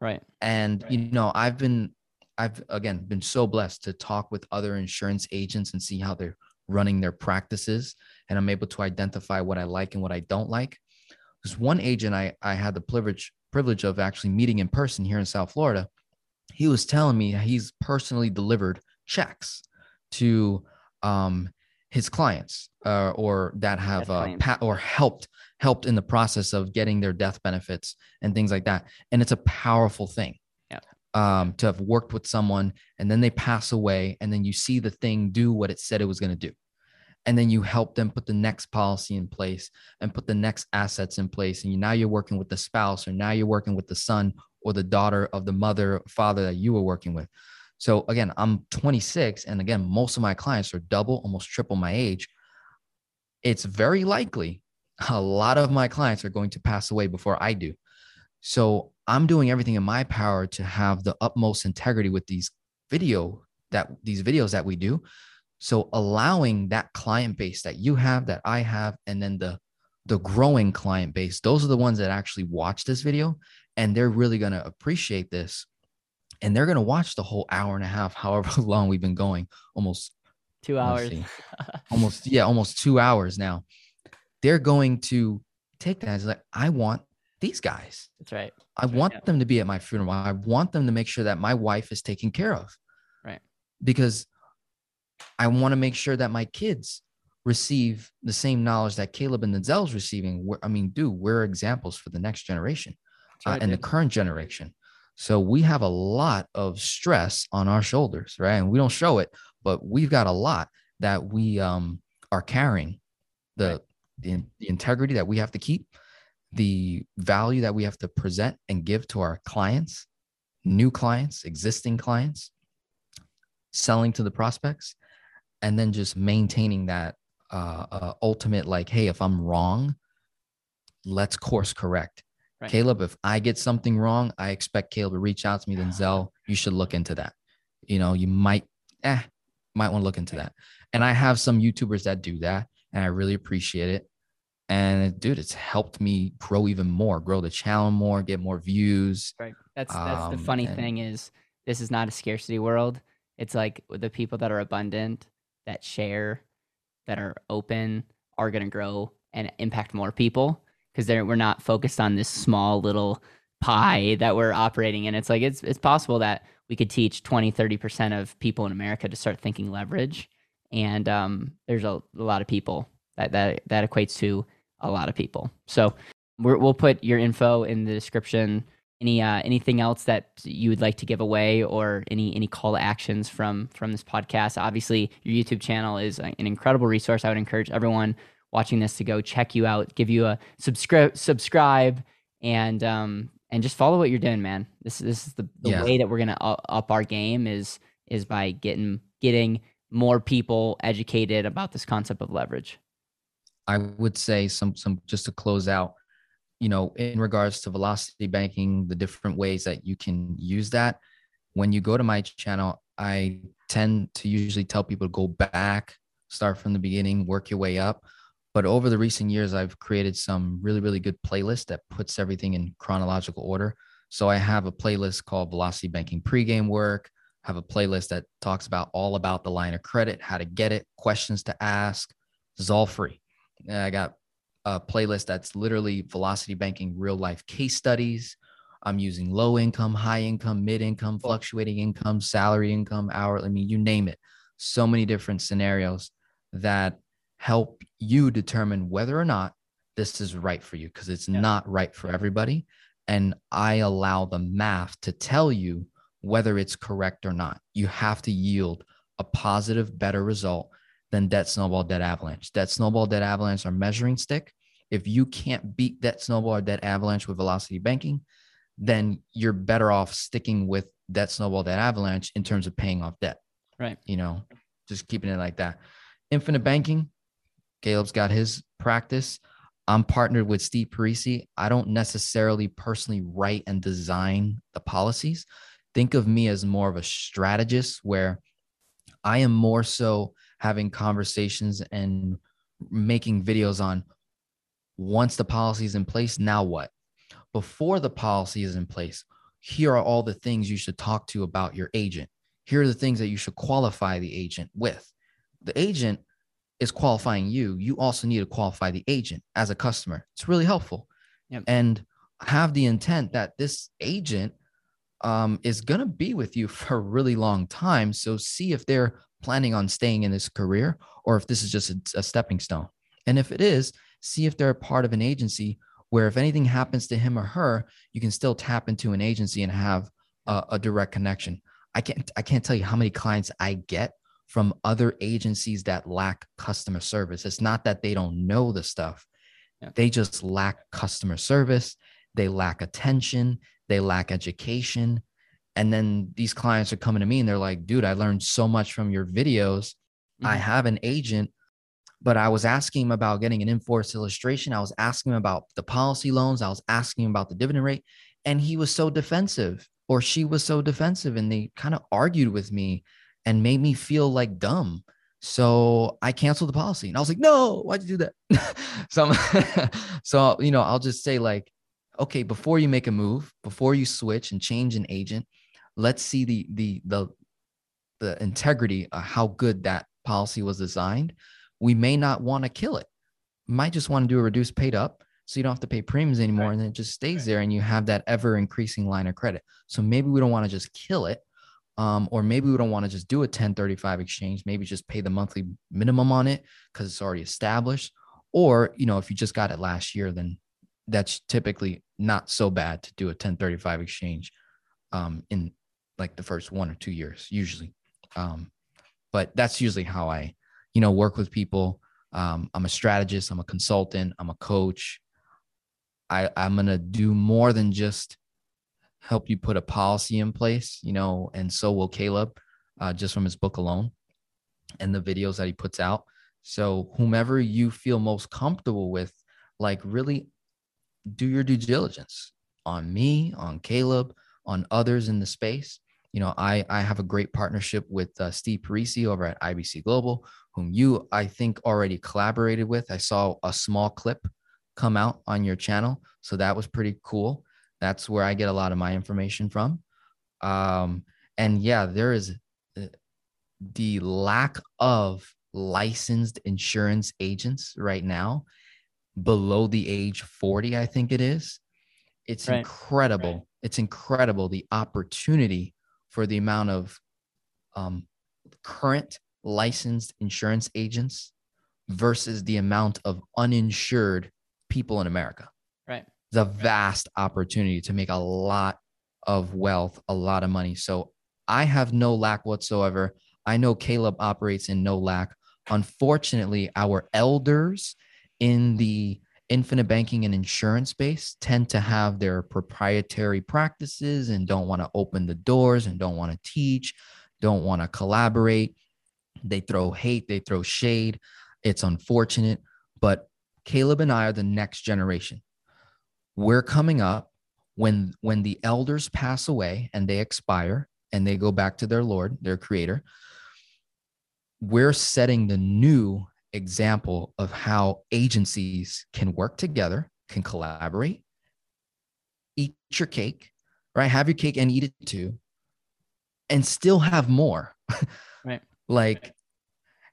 Right. And, you know, I've been, I've again been so blessed to talk with other insurance agents and see how they're running their practices and I'm able to identify what I like and what I don't like. There's one agent I, I had the privilege privilege of actually meeting in person here in South Florida. He was telling me he's personally delivered checks to um, his clients uh, or that have uh, pa- or helped helped in the process of getting their death benefits and things like that. And it's a powerful thing. Yeah. Um, to have worked with someone and then they pass away and then you see the thing do what it said it was going to do and then you help them put the next policy in place and put the next assets in place and you, now you're working with the spouse or now you're working with the son or the daughter of the mother father that you were working with so again i'm 26 and again most of my clients are double almost triple my age it's very likely a lot of my clients are going to pass away before i do so i'm doing everything in my power to have the utmost integrity with these video that these videos that we do. So allowing that client base that you have, that I have, and then the the growing client base, those are the ones that actually watch this video and they're really going to appreciate this. And they're going to watch the whole hour and a half, however long we've been going, almost two hours, almost, yeah, almost two hours now. They're going to take that as like, I want these guys. That's right. I want yeah. them to be at my funeral. I want them to make sure that my wife is taken care of. Right. Because I want to make sure that my kids receive the same knowledge that Caleb and Denzel's receiving. I mean, dude, we're examples for the next generation uh, right, uh, and the current generation. So we have a lot of stress on our shoulders, right? And we don't show it, but we've got a lot that we um, are carrying. The, right. The the integrity that we have to keep, the value that we have to present and give to our clients, new clients, existing clients, selling to the prospects, and then just maintaining that uh, uh, ultimate like, hey, if I'm wrong, let's course correct. Right. Caleb, if I get something wrong, I expect Caleb to reach out to me. Denzel, you should look into that. You know, you might, eh, might want to look into that. And I have some YouTubers that do that, and I really appreciate it. And dude, it's helped me grow even more, grow the channel more, get more views. Right. That's that's um, the funny and, thing is this is not a scarcity world. It's like the people that are abundant, that share, that are open are going to grow and impact more people because we're not focused on this small little pie that we're operating in. It's like it's it's possible that we could teach 20, 30% of people in America to start thinking leverage. And um, there's a, a, lot of people that, that that equates to a lot of people. So we will put your info in the description any uh, anything else that you would like to give away or any any call to actions from from this podcast obviously your youtube channel is an incredible resource i would encourage everyone watching this to go check you out give you a subscribe subscribe and um and just follow what you're doing man this this is the, the yeah. way that we're gonna up our game is is by getting getting more people educated about this concept of leverage i would say some some just to close out you know, in regards to velocity banking, the different ways that you can use that. When you go to my channel, I tend to usually tell people to go back, start from the beginning, work your way up. But over the recent years, I've created some really, really good playlists that puts everything in chronological order. So I have a playlist called Velocity Banking Pregame Work. I have a playlist that talks about all about the line of credit, how to get it, questions to ask. This is all free. I got a playlist that's literally velocity banking real life case studies. I'm using low income, high income, mid income, fluctuating income, salary income, hourly. I mean, you name it. So many different scenarios that help you determine whether or not this is right for you because it's yeah. not right for everybody. And I allow the math to tell you whether it's correct or not. You have to yield a positive, better result than debt snowball, debt avalanche. Debt snowball, debt avalanche are measuring stick. If you can't beat that snowball or that avalanche with velocity banking, then you're better off sticking with that snowball, that avalanche in terms of paying off debt. Right. You know, just keeping it like that. Infinite banking, Caleb's got his practice. I'm partnered with Steve Parisi. I don't necessarily personally write and design the policies. Think of me as more of a strategist where I am more so having conversations and making videos on once the policy is in place, now what? Before the policy is in place, here are all the things you should talk to about your agent. Here are the things that you should qualify the agent with. The agent is qualifying you. You also need to qualify the agent as a customer. It's really helpful. Yep. And have the intent that this agent um, is going to be with you for a really long time. So see if they're planning on staying in this career or if this is just a, a stepping stone. And if it is, see if they're a part of an agency where if anything happens to him or her, you can still tap into an agency and have a, a direct connection. I can't I can't tell you how many clients I get from other agencies that lack customer service. It's not that they don't know the stuff. Yeah. They just lack customer service, they lack attention, they lack education. And then these clients are coming to me and they're like, dude, I learned so much from your videos. Mm-hmm. I have an agent but I was asking him about getting an in-force illustration. I was asking him about the policy loans. I was asking him about the dividend rate. And he was so defensive. or she was so defensive and they kind of argued with me and made me feel like dumb. So I canceled the policy and I was like, no, why'd you do that? so, so, you know, I'll just say like, okay, before you make a move, before you switch and change an agent, let's see the, the, the, the integrity of how good that policy was designed. We may not want to kill it. might just want to do a reduced paid up so you don't have to pay premiums anymore right. and then it just stays right. there and you have that ever increasing line of credit so maybe we don't want to just kill it um, or maybe we don't want to just do a 1035 exchange maybe just pay the monthly minimum on it because it's already established or you know if you just got it last year then that's typically not so bad to do a 1035 exchange um, in like the first one or two years usually. Um, but that's usually how i you know work with people. Um, i'm a strategist i'm a consultant i'm a coach. I, I'm to do more than just help you put a policy in place, you know, and so will Caleb, uh, just from his book alone and the videos that he puts out. So, whomever you feel most comfortable with, like really do your due diligence on me, on Caleb, on others in the space. You know, I, I have a great partnership with uh, Steve Parisi over at IBC Global, whom you, I think, already collaborated with. I saw a small clip come out on your channel. So that was pretty cool. That's where I get a lot of my information from. Um, and yeah, there is uh, the lack of licensed insurance agents right now below the age 40, I think it is. It's right. incredible. Right. It's incredible the opportunity for the amount of um, current licensed insurance agents versus the amount of uninsured people in America. Right. The vast opportunity to make a lot of wealth, a lot of money. So I have no lack whatsoever. I know Caleb operates in no lack. Unfortunately, our elders in the infinite banking and insurance space tend to have their proprietary practices and don't want to open the doors and don't want to teach, don't want to collaborate. They throw hate, they throw shade. It's unfortunate, but Caleb and I are the next generation. We're coming up when when the elders pass away and they expire and they go back to their Lord, their creator. We're setting the new example of how agencies can work together, can collaborate, eat your cake, right? Have your cake and eat it too, and still have more. Right. like,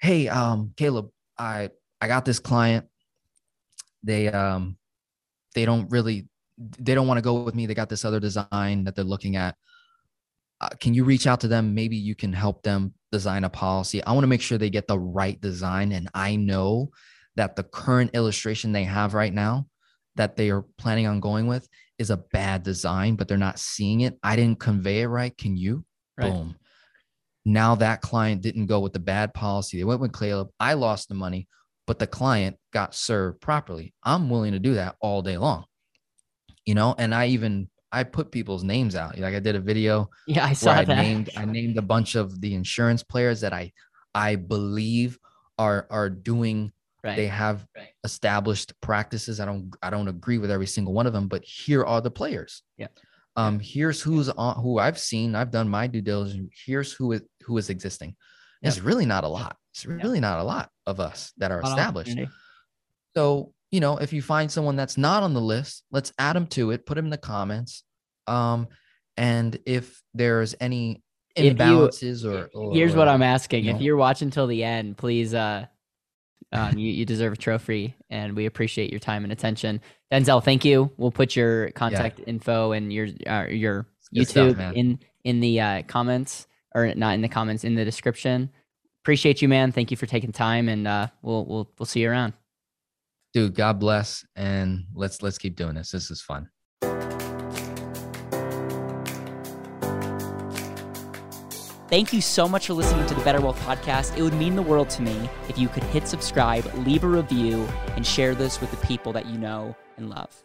hey, um, Caleb, I I got this client they um they don't really they don't want to go with me they got this other design that they're looking at uh, can you reach out to them maybe you can help them design a policy. I want to make sure they get the right design and i know that the current illustration they have right now that they are planning on going with is a bad design but they're not seeing it. I didn't convey it right. Can you? Right. boom. Now that client didn't go with the bad policy. They went with caleb. I lost the money but the client got served properly. I'm willing to do that all day long. You know, and I even I put people's names out. Like I did a video. Yeah, I saw I that. Named, I named a bunch of the insurance players that I I believe are are doing. Right. They have right. established practices. I don't I don't agree with every single one of them, but here are the players. Yeah. Um. Here's who's on who I've seen. I've done my due diligence. Here's who is who is existing. Yeah. It's really not a lot. It's really not a lot of us that are established. So, you know, if you find someone that's not on the list, let's add them to it, put them in the comments. Um, and if there's any imbalances you, or, or, here's what I'm asking. You know, if you're watching till the end, please uh um, you, you deserve a trophy and we appreciate your time and attention. Denzel, thank you. We'll put your contact yeah. info and your uh, your YouTube stuff, in in the uh, comments or not in the comments in the description appreciate you, man. Thank you for taking time, and uh, we'll we'll we'll see you around. Dude, God bless, and let's let's keep doing this. This is fun. Thank you so much for listening to the Better Wealth Podcast. It would mean the world to me if you could hit subscribe, leave a review, and share this with the people that you know and love.